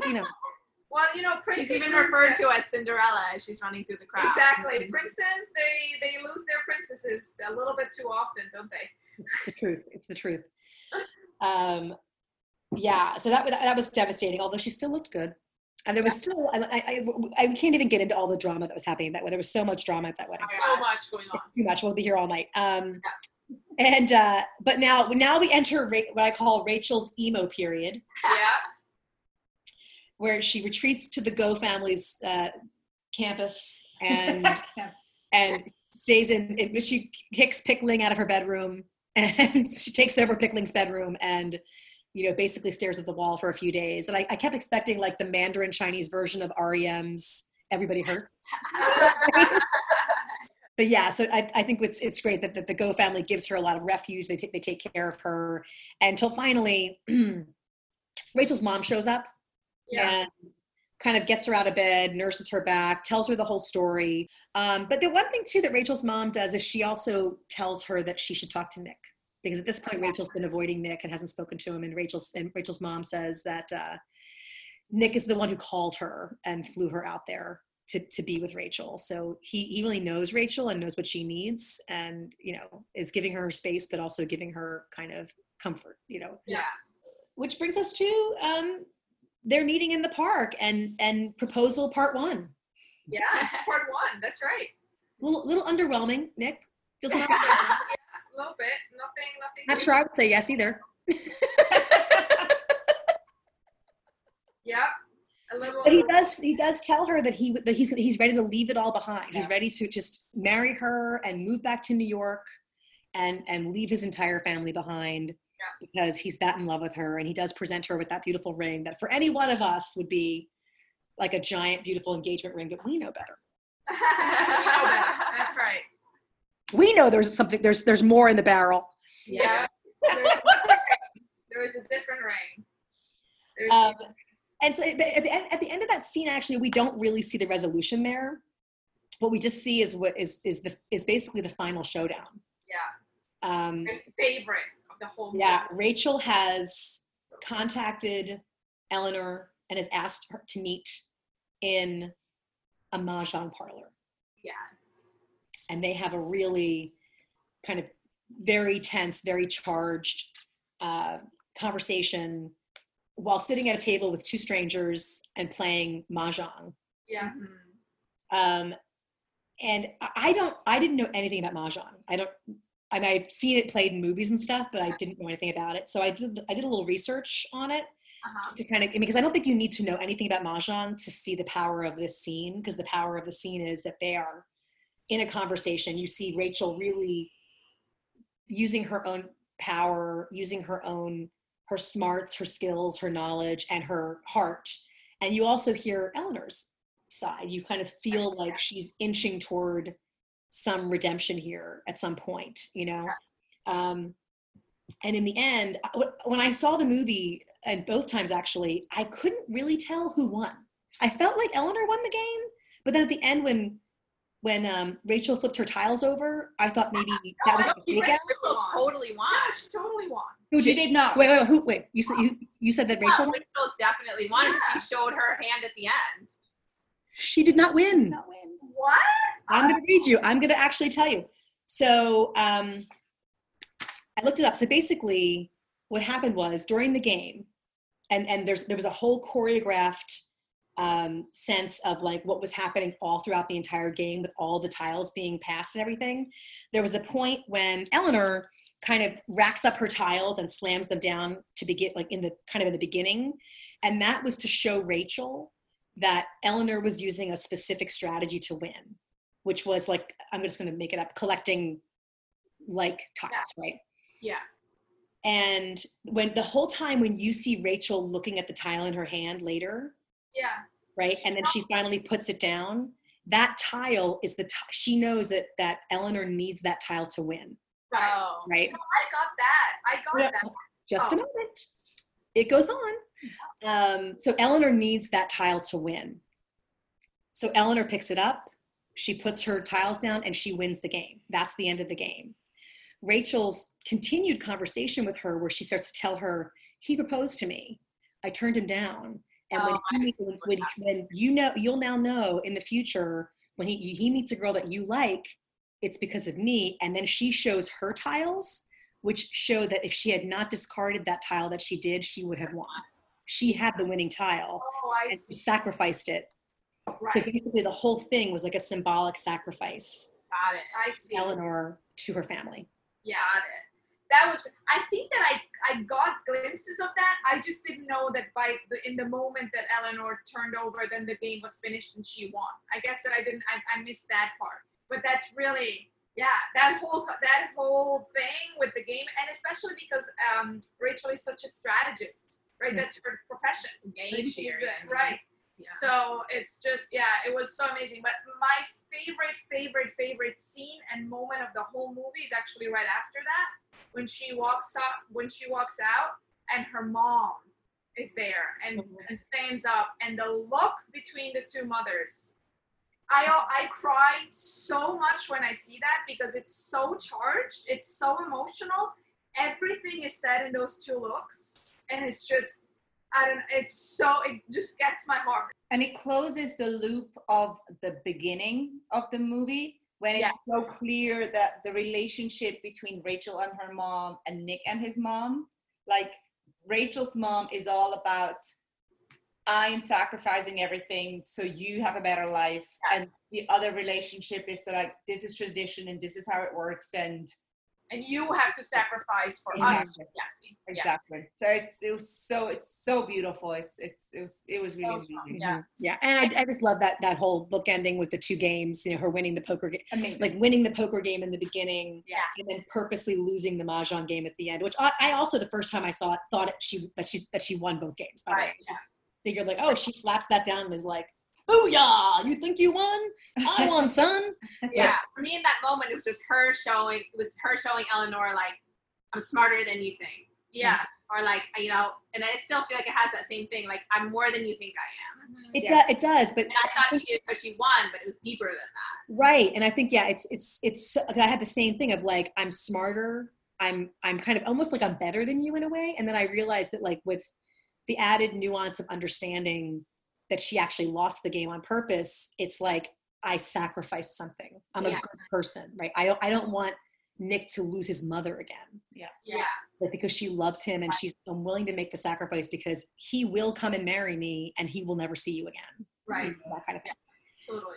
but you know, Well, you know, princess She's even referred their- to as Cinderella as she's running through the crowd. Exactly. Princes, they they lose their princesses a little bit too often, don't they? it's the truth. It's the truth. Um, yeah. So that that was devastating. Although she still looked good. And there was still, I, I, I can't even get into all the drama that was happening that way There was so much drama at that wedding. so much going on. Too much. We'll be here all night. Um, and uh, but now, now we enter what I call Rachel's emo period, Yeah. where she retreats to the Goh family's uh, campus and and stays in, in. She kicks Peik Lin out of her bedroom, and she takes over Peik Lin's bedroom and you know basically stares at the wall for a few days. And I, I kept expecting like the Mandarin Chinese version of REM's "Everybody Hurts." but yeah, so I, I think it's it's great that, that the Goh family gives her a lot of refuge. They take they take care of her until finally Rachel's mom shows up Yeah. and kind of gets her out of bed, nurses her back, tells her the whole story. Um, but the one thing too that Rachel's mom does is she also tells her that she should talk to Nick because at this point Rachel's been avoiding Nick and hasn't spoken to him. And Rachel's and Rachel's mom says that uh, Nick is the one who called her and flew her out there to, to be with Rachel. So he, he really knows Rachel and knows what she needs and, you know, is giving her space, but also giving her kind of comfort, you know, yeah. which brings us to um, their meeting in the park and, and proposal part one. Yeah. Part one. That's right. little, little underwhelming, Nick. Have, A little bit. Nothing. Nothing. not sure I would say yes either. Yeah. A little. But he does he does tell her that he that he's he's ready to leave it all behind. He's ready to just marry her and move back to New York and and leave his entire family behind because he's that in love with her and he does present her with that beautiful ring that for any one of us would be like a giant beautiful engagement ring but we know better. we know better. That's right. We know there's something there's there's more in the barrel. Yeah. There's, there is a different ring. Um, and so at the, end, at the end of that scene, actually, we don't really see the resolution there. What we just see is what is is the is basically the final showdown. yeah. Um, favorite of the whole movie. yeah, Rachel has contacted Eleanor and has asked her to meet in a mahjong parlor, yes. And they have a really kind of very tense, very charged uh, conversation while sitting at a table with two strangers and playing mahjong. Yeah. Um, and I- I don't, I didn't know anything about mahjong. I don't, I mean, I've seen it played in movies and stuff, but I didn't know anything about it. So I did, I did a little research on it Uh-huh. just to kind of, because I don't think you need to know anything about mahjong to see the power of this scene. Because the power of the scene is that they are in a conversation. You see Rachel really using her own power, using her own, her smarts, her skills, her knowledge, and her heart. And you also hear Eleanor's side. You kind of feel like she's inching toward some redemption here at some point, you know? Um, and in the end, when I saw the movie, and both times actually, I couldn't really tell who won. I felt like Eleanor won the game, but then at the end, when when um, Rachel flipped her tiles over, I thought maybe that was I a don't fake think out. Rachel totally won. Yeah, she totally won. Who She did not. Wait, wait, wait, who, wait. You said you you said that Yeah, Rachel won. Rachel definitely won. Yeah. She showed her hand at the end. She did not win. Not win. What? I'm going to read you. I'm going to actually tell you. So um, I looked it up. So basically, what happened was during the game, and and there's there was a whole choreographed um, sense of like what was happening all throughout the entire game with all the tiles being passed and everything. There was a point when Eleanor kind of racks up her tiles and slams them down to begin like in the kind of in the beginning and that was to show rachel that eleanor was using a specific strategy to win which was like i'm just going to make it up collecting like tiles right Yeah. and when the whole time when you see rachel looking at the tile in her hand later Yeah. right and then she finally puts it down that tile is the t- she knows that that eleanor needs that tile to win Right. Oh. right No, I got that. I got Yeah. that. just a Oh. moment it goes on um, so eleanor needs that tile to win so eleanor picks it up she puts her tiles down and she wins the game that's the end of the game rachel's continued conversation with her where she starts to tell her he proposed to me i turned him down and when, Oh, he meets, when, when, when you know you'll now know in the future when he he meets a girl that you like it's because of me and then she shows her tiles which show that if she had not discarded that tile that she did she would have won she had the winning tile Oh, I and sacrificed it. So basically, the whole thing was like a symbolic sacrifice, Got it. I see. Eleanor to her family. Yeah. That was. I think that I I got glimpses of that. I just didn't know that by the in the moment that Eleanor turned over, then the game was finished and she won. I guess that I didn't. I, I missed that part. But that's really. Yeah, that whole that whole thing with the game, and especially because um, Rachel is such a strategist, right? Mm. That's her profession. Game she's theory, a- I mean, right. Yeah. So it's just yeah, it was so amazing. But my favorite, favorite, favorite scene and moment of the whole movie is actually right after that, when she walks up, when she walks out, and her mom is there and, mm-hmm. and stands up, and the look between the two mothers. I I cry so much when I see that because it's so charged, it's so emotional. Everything is said in those two looks, and it's just I don't. know. It's so it just gets my heart. and it closes the loop of the beginning of the movie when it's so clear that the relationship between Rachel and her mom and Nick and his mom, like Rachel's mom is all about I'm sacrificing everything so you have a better life, and the other relationship is like this is tradition and this is how it works and And you have to sacrifice for us. Exactly. Yeah. Yeah. exactly. So it's it was so it's so beautiful. It's it's it was it was really So amazing. Yeah. Mhm. yeah. And I, I just love that that whole book ending with the two games. You know, her winning the poker game, Amazing. like winning the poker game in the beginning, Yeah. and then purposely losing the mahjong game at the end. Which I, I also the first time I saw it thought it, she that she that she won both games. By the way, Right, just figured like, oh, she slaps that down and is like, "Booyah! You think you won? I won, son." yeah. For me in that moment, it was just her showing. It was her showing Eleanor like, I'm smarter than you think, Yeah. or like you know. And I still feel like it has that same thing. Like I'm more than you think I am. It Yeah. does. It does. But And I thought she did because she won, but it was deeper than that. right and i think yeah it's it's it's i had the same thing of like i'm smarter i'm i'm kind of almost like i'm better than you in a way and then i realized that like with the added nuance of understanding that she actually lost the game on purpose it's like i sacrificed something i'm a good person right i don't i don't want nick to lose his mother again Yeah. Yeah. Like because she loves him and she's i'm willing to make the sacrifice because he will come and marry me and he will never see you again Right. that kind of thing Totally.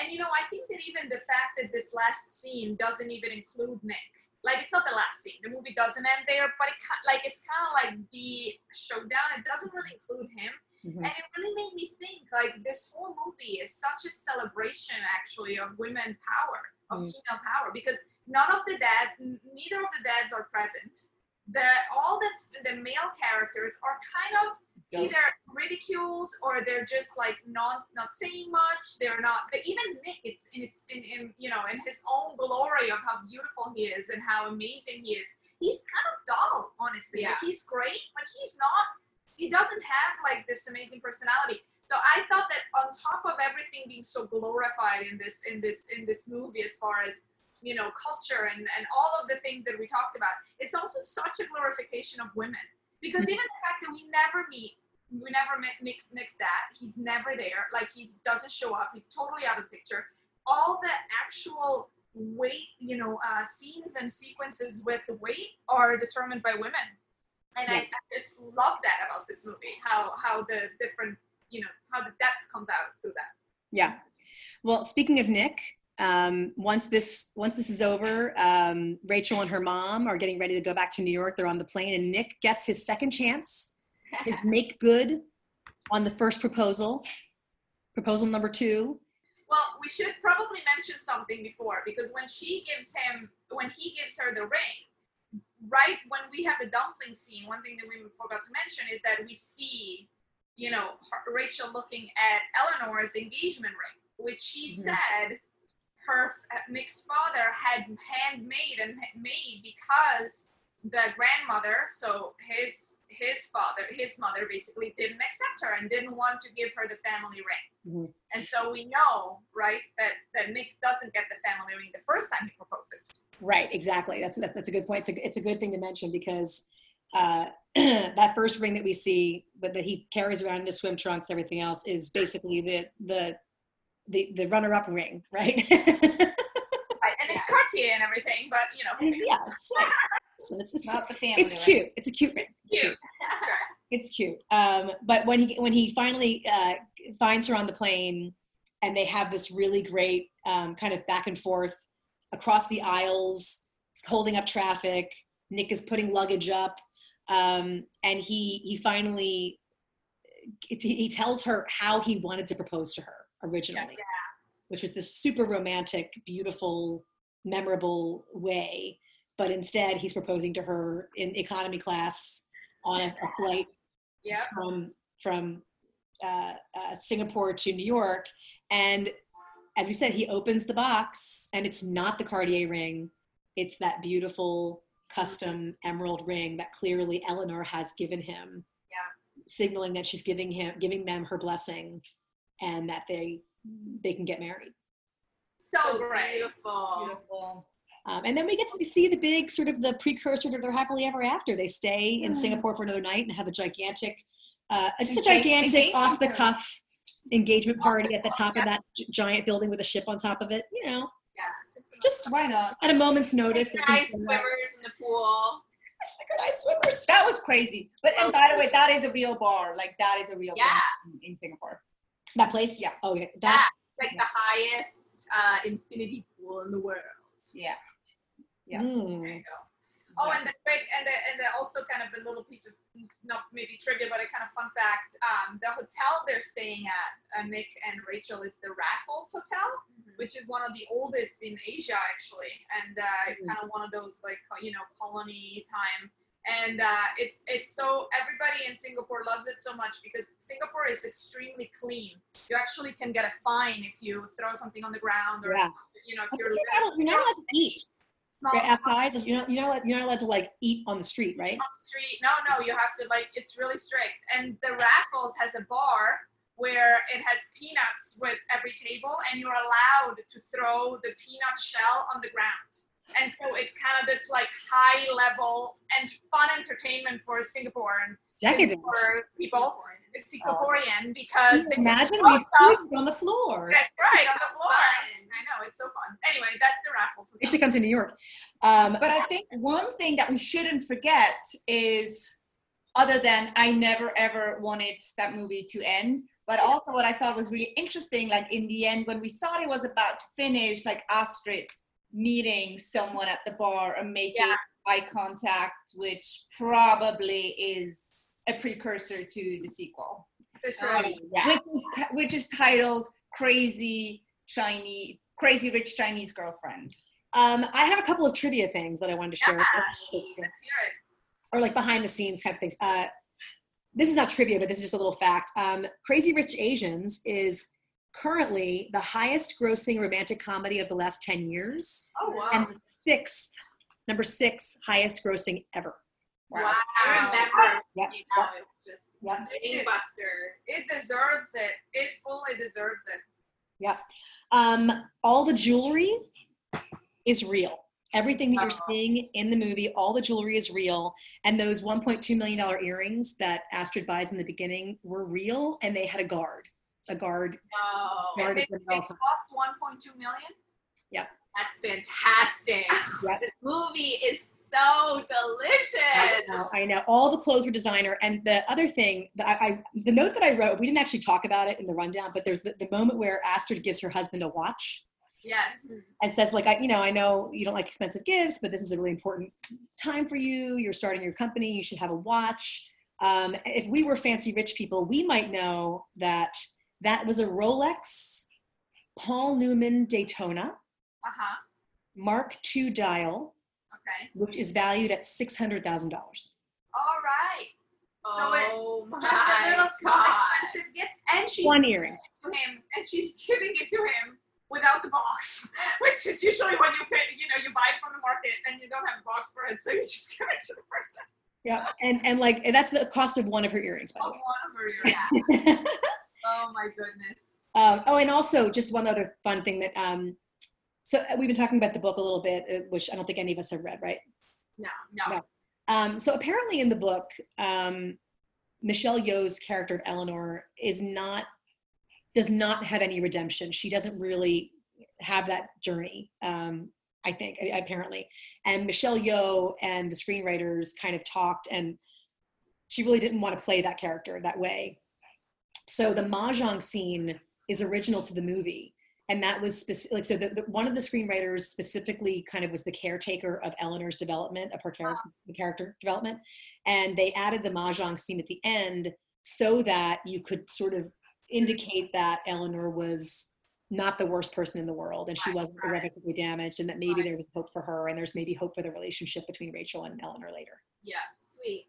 And you know, I think that even the fact that this last scene doesn't even include Nick, like it's not the last scene. The movie doesn't end there, but it like it's kind of like the showdown. It doesn't really include him, Mhm. and it really made me think like this whole movie is such a celebration actually of women power, of Mm. female power, because none of the dad, n- neither of the dads are present. The all the the male characters are kind of either ridiculed or they're just like not not saying much. They're not. But even Nick, it's in its in, in you know in his own glory of how beautiful he is and how amazing he is. He's kind of dull, honestly. Like, Yeah. he's great, but he's not. He doesn't have like this amazing personality. So I thought that on top of everything being so glorified in this in this in this movie, as far as you know culture and and all of the things that we talked about, it's also such a glorification of women because even the fact that we never meet we never met Nick's, Nick's dad. He's never there. Like he doesn't show up. He's totally out of the picture. All the actual weight, you know, uh, scenes and sequences with weight are determined by women. And I, I just love that about this movie. How how the different, you know, how the depth comes out through that. Yeah. Well, speaking of Nick, um, once this once this is over, um, Rachel and her mom are getting ready to go back to New York. They're on the plane, and Nick gets his second chance, his make good on the first proposal, proposal number two. Well, we should probably mention something before because when she gives him, when he gives her the ring, right when we have the dumpling scene, one thing that we forgot to mention is that we see, you know, Rachel looking at Eleanor's engagement ring, which she Mhm. said her uh, Nick's father had handmade and made because the grandmother, so his his father, his mother basically didn't accept her and didn't want to give her the family ring. Mhm. And so we know, right, that, that Nick doesn't get the family ring the first time he proposes. Right, exactly. That's that, that's a good point. It's a, it's a good thing to mention because uh, that first ring that we see, but that he carries around in his swim trunks, everything else is basically the the the, the runner-up ring, right? Right? And it's Cartier and everything, but you know, yeah, it's nice. Listen, it's, it's, Not the family. it's ring. cute. It's a cute ring. It's cute. That's right. it's cute. Um, but when he when he finally uh, finds her on the plane, and they have this really great um, kind of back and forth across the aisles, holding up traffic. Nick is putting luggage up, um, and he he finally he tells her how he wanted to propose to her originally, which was this super romantic, beautiful, memorable way. But instead, he's proposing to her in economy class on a, a flight Yep. from from uh, uh, Singapore to New York, and as we said, he opens the box, and it's not the Cartier ring; it's that beautiful custom emerald ring that clearly Eleanor has given him. Yeah. signaling that she's giving him, giving them her blessing, and that they they can get married. So great. beautiful. Beautiful. Um, and then we get to see the big sort of the precursor to their happily ever after. They stay in Mm. Singapore for another night and have a gigantic, uh, just a gigantic off the cuff engagement party at the top of that giant building with a ship on top of it. You know, Yeah. just Why not? at a moment's notice. they can Synchronized out- swimmers in the pool. Synchronized swimmers. That was crazy. But and by the way, that is a real bar. Like that is a real Yeah. thing in, in Singapore. That place. Yeah. Oh yeah. That's Like the highest uh, infinity pool in the world. Yeah. Yeah. mm. There you go. Oh, and the quick and the, and the also kind of a little piece of not maybe trivia, but a kind of fun fact. Um, the hotel they're staying at, uh, Nick and Rachel, is the Raffles Hotel, which is one of the oldest in Asia actually, and uh, Mhm. kind of one of those like you know colony time. And uh, it's it's so everybody in Singapore loves it so much because Singapore is extremely clean. You actually can get a fine if you throw something on the ground or Yeah. you know if You're you're you're not allowed to eat right outside. You're not. You're not. You're not allowed to like eat on the street, right? on the street. No, no, you have to like it's really strict. And the Raffles has a bar where it has peanuts with every table, and you're allowed to throw the peanut shell on the ground. And so it's kind of this like high level and fun entertainment for Singapore and Decadent. for people, Singaporean, because they imagine we stuff. on the floor. That's right on the floor. I know it's so fun. Anyway, that's the Raffles. It Hotel. should come to New York. Um, But I think one thing that we shouldn't forget is, other than I never ever wanted that movie to end, but also what I thought was really interesting, like in the end, when we thought it was about to finish, like Astrid meeting someone at the bar and making Yeah. eye contact, which probably is a precursor to the sequel, That's Oh, right. yeah. which is which is titled "Crazy Chinese." Crazy rich Chinese girlfriend. Um, I have a couple of trivia things that I wanted to share, Let's hear it. or like behind the scenes type of things. Uh, this is not trivia, but this is just a little fact. Um, Crazy Rich Asians is currently the highest grossing romantic comedy of the last 10 years Oh wow. and the sixth, number six highest grossing ever. Wow. I remember, Yep. you know, it just Yep. gangbusters. It deserves it. It fully deserves it. Yeah. Um, all the jewelry is real. Everything that you're Oh. seeing in the movie, all the jewelry is real. And those $1.2 million earrings that Astrid buys in the beginning were real, and they had a guard. A guard. No, guard And they, they cost 1.2 million. that's fantastic. Yep. This movie is so delicious. I know, I know. All the clothes were designer. And the other thing, that I, I the note that I wrote, we didn't actually talk about it in the rundown, but there's the, the moment where Astrid gives her husband a watch. Yes. and says like I, you know i know you don't like expensive gifts but this is a really important time for you you're starting your company you should have a watch um, if we were fancy rich people we might know that that was a rolex paul newman daytona Uh huh. mark ii dial Okay. which is valued at $600000 All right. So it- oh my Just a little small God. expensive gift, and she's one giving earring it to him, and she's giving it to him without the box, which is usually what you pay. You know, you buy it from the market, and you don't have a box for it, so you just give it to the person. yeah and and like and that's the cost of one of her earrings by Oh, the one of her earrings. Oh my goodness. Um, oh, and also just one other fun thing that um, so uh, we've been talking about the book a little bit, uh, which I don't think any of us have read, right? No, No. No. Um, so apparently in the book, um, Michelle Yeoh's character of Eleanor is not does not have any redemption. She doesn't really have that journey. Um, I think apparently, and Michelle Yeoh and the screenwriters kind of talked and she really didn't want to play that character that way. So the mahjong scene is original to the movie. And that was specific, like, so the, the, one of the screenwriters specifically kind of was the caretaker of Eleanor's development, of her character, ah. the character development. And they added the mahjong scene at the end so that you could sort of indicate that Eleanor was not the worst person in the world and she wasn't right. irrevocably damaged and that maybe Right. there was hope for her and there's maybe hope for the relationship between Rachel and Eleanor later. Yeah, sweet.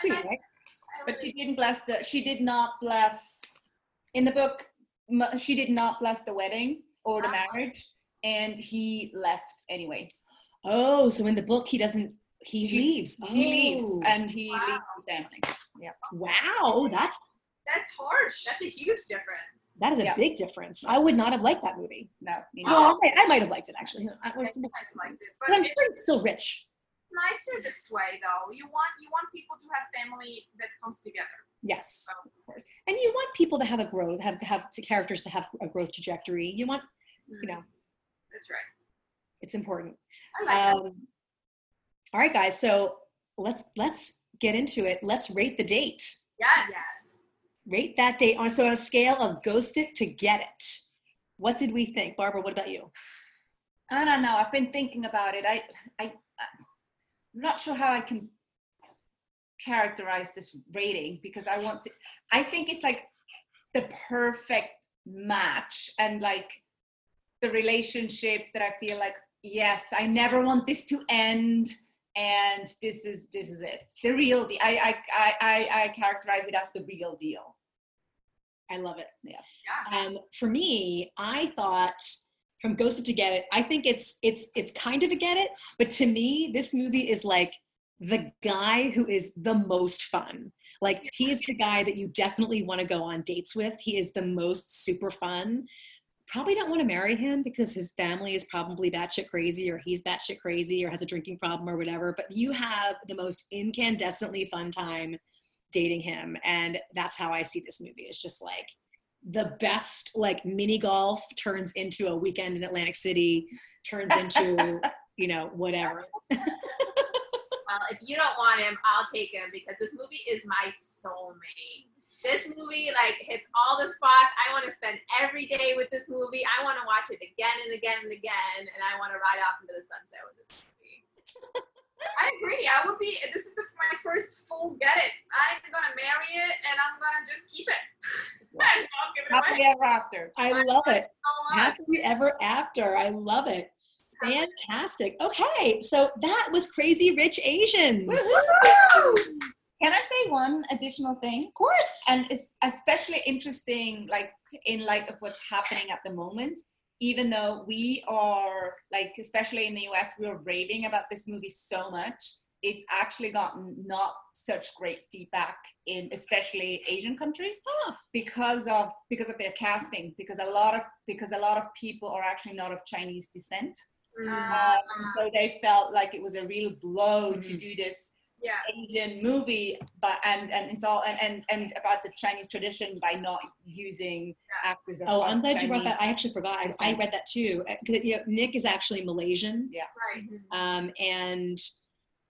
Sweet, like- right? I But she didn't bless the. She did not bless. In the book, m- she did not bless the wedding or the Ah. marriage, and he left anyway. Oh, so in the book he doesn't he She- leaves. He leaves, Oh, and he Wow. leaves his family. Yeah wow, that's That's harsh. That's a huge difference. that is a Yeah. big difference. I would not have liked that movie. No, Oh. Well, I, might- I might have liked it actually. I, I was, kind of liked it, but but I'm sure it's still rich. nicer this way, though. You want you want people to have family that comes together. Yes, So, Of course. and you want people to have a growth, have have to characters to have a growth trajectory. You want, mm, you know, that's right. it's important. I like that. Um, all right, guys. So let's let's get into it. Let's rate the date. Yes. Yes. Rate that date on so on a scale of ghost it to get it. What did we think, Barbara? What about you? I don't know. I've been thinking about it. I, I, I'm not sure how I can characterize this rating because I want to. I think it's like the perfect match and like the relationship that I feel like yes, I never want this to end, and this is this is it. The real deal. I I I I, characterize it as the real deal. I love it. Yeah. Um, for me, I thought from Ghosted to Get It, I think it's it's it's kind of a get it, but to me, this movie is like the guy who is the most fun. Like he is the guy that you definitely want to go on dates with. He is the most super fun. Probably don't want to marry him because his family is probably batshit crazy or he's batshit crazy or has a drinking problem or whatever. But you have the most incandescently fun time dating him. And that's how I see this movie. It's just like the best like mini golf turns into a weekend in Atlantic City, turns into, you know, whatever. Well, if you don't want him, I'll take him because this movie is my soulmate. This movie like hits all the spots. I want to spend every day with this movie. I want to watch it again and again and again, and I want to ride off into the sunset with this movie. I agree. I would be. This is the, my first full get it. I'm gonna marry it, and I'm gonna just keep it. and I'll give it Happily ever after. I love it. so. Happily ever after. I love it. Fantastic. Okay, so that was Crazy Rich Asians. Can I say one additional thing? Of course. and it's especially interesting like in light of what's happening at the moment even though we are like especially in the us we're raving about this movie so much it's actually gotten not such great feedback in especially asian countries because of because of their casting because a lot of because a lot of people are actually not of chinese descent Mm. um, so they felt like it was a real blow to Mhm. do this Yeah. Asian movie, but and and it's all and and, and about the Chinese tradition by not using actors. Of Oh, I'm glad you brought that. I actually forgot. I, I read that too. Uh, 'cause, you know, Nick is actually Malaysian, Yeah, Right. um, and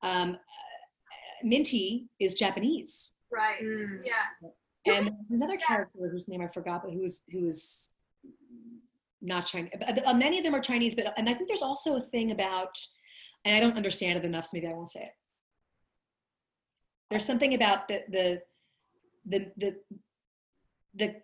um, uh, Minty is Japanese. Right. Mm. Yeah. and there's another character whose name I forgot, but who was who was not Chinese. But, uh, many of them are Chinese, but and I think there's also a thing about, and I don't understand it enough, so maybe I won't say it. There's something about the the the the the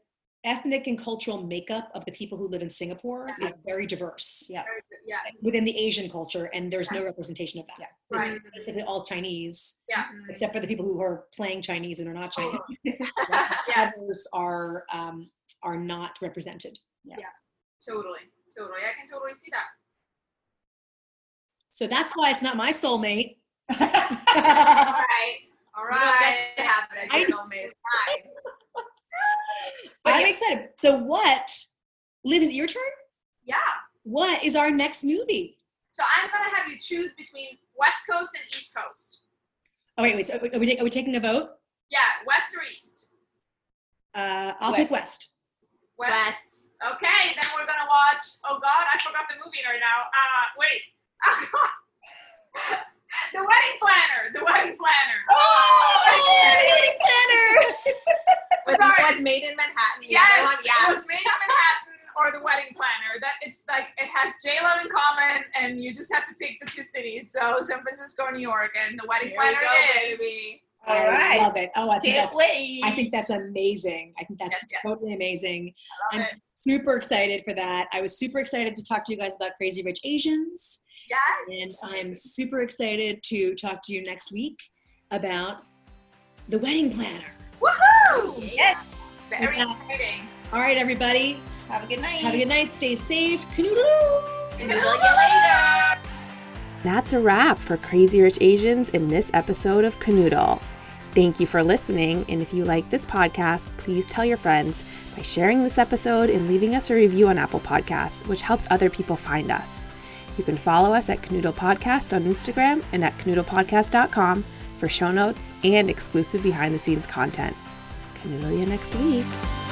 ethnic and cultural makeup of the people who live in Singapore is very diverse Yeah. Yeah. within the Asian culture, and there's no representation of that. Yeah. It's Right. basically all Chinese, Yeah. except for the people who are playing Chinese and are not Chinese. Yes. others are um, are not represented. Totally. Totally. I can totally see that. So that's why it's not my soulmate. all right, all right. You don't get to have it I, soulmate. I'm yeah. excited. So what, Liv, is it your turn? Yeah. What is our next movie? So I'm gonna have you choose between West Coast and East Coast. Oh wait, wait. So are we, are we taking a vote? Yeah, West or East? Uh, I'll pick West. West. West. Okay, then we're gonna watch. Oh God, I forgot the movie right now. Uh, wait. the Wedding Planner. The Wedding Planner. Oh! wedding planner. Was, Sorry. was made in Manhattan. the Yes, it was made in Manhattan or the wedding planner. That it's like it has J Lo in common, and you just have to pick the two cities. So San Francisco or New York, and the wedding Here we planner go, it is. baby. All I right. love it. Oh, I think Can't that's wait. I think that's amazing. I think that's Yes, yes. totally amazing. I love I'm it. super excited for that. I was super excited to talk to you guys about Crazy Rich Asians. Yes. And I'm super excited to talk to you next week about the wedding planner. Woohoo! Yes. Very Yeah. exciting. All right, everybody. Have a good night. Have a good night. Stay safe. Canoodle. See you later. That's a wrap for Crazy Rich Asians in this episode of Canoodle. Thank you for listening, and if you like this podcast, please tell your friends by sharing this episode and leaving us a review on Apple Podcasts, which helps other people find us. You can follow us at Canoodle Podcast on Instagram and at canoodlepodcast.com for show notes and exclusive behind the scenes content. Canoodle you next week.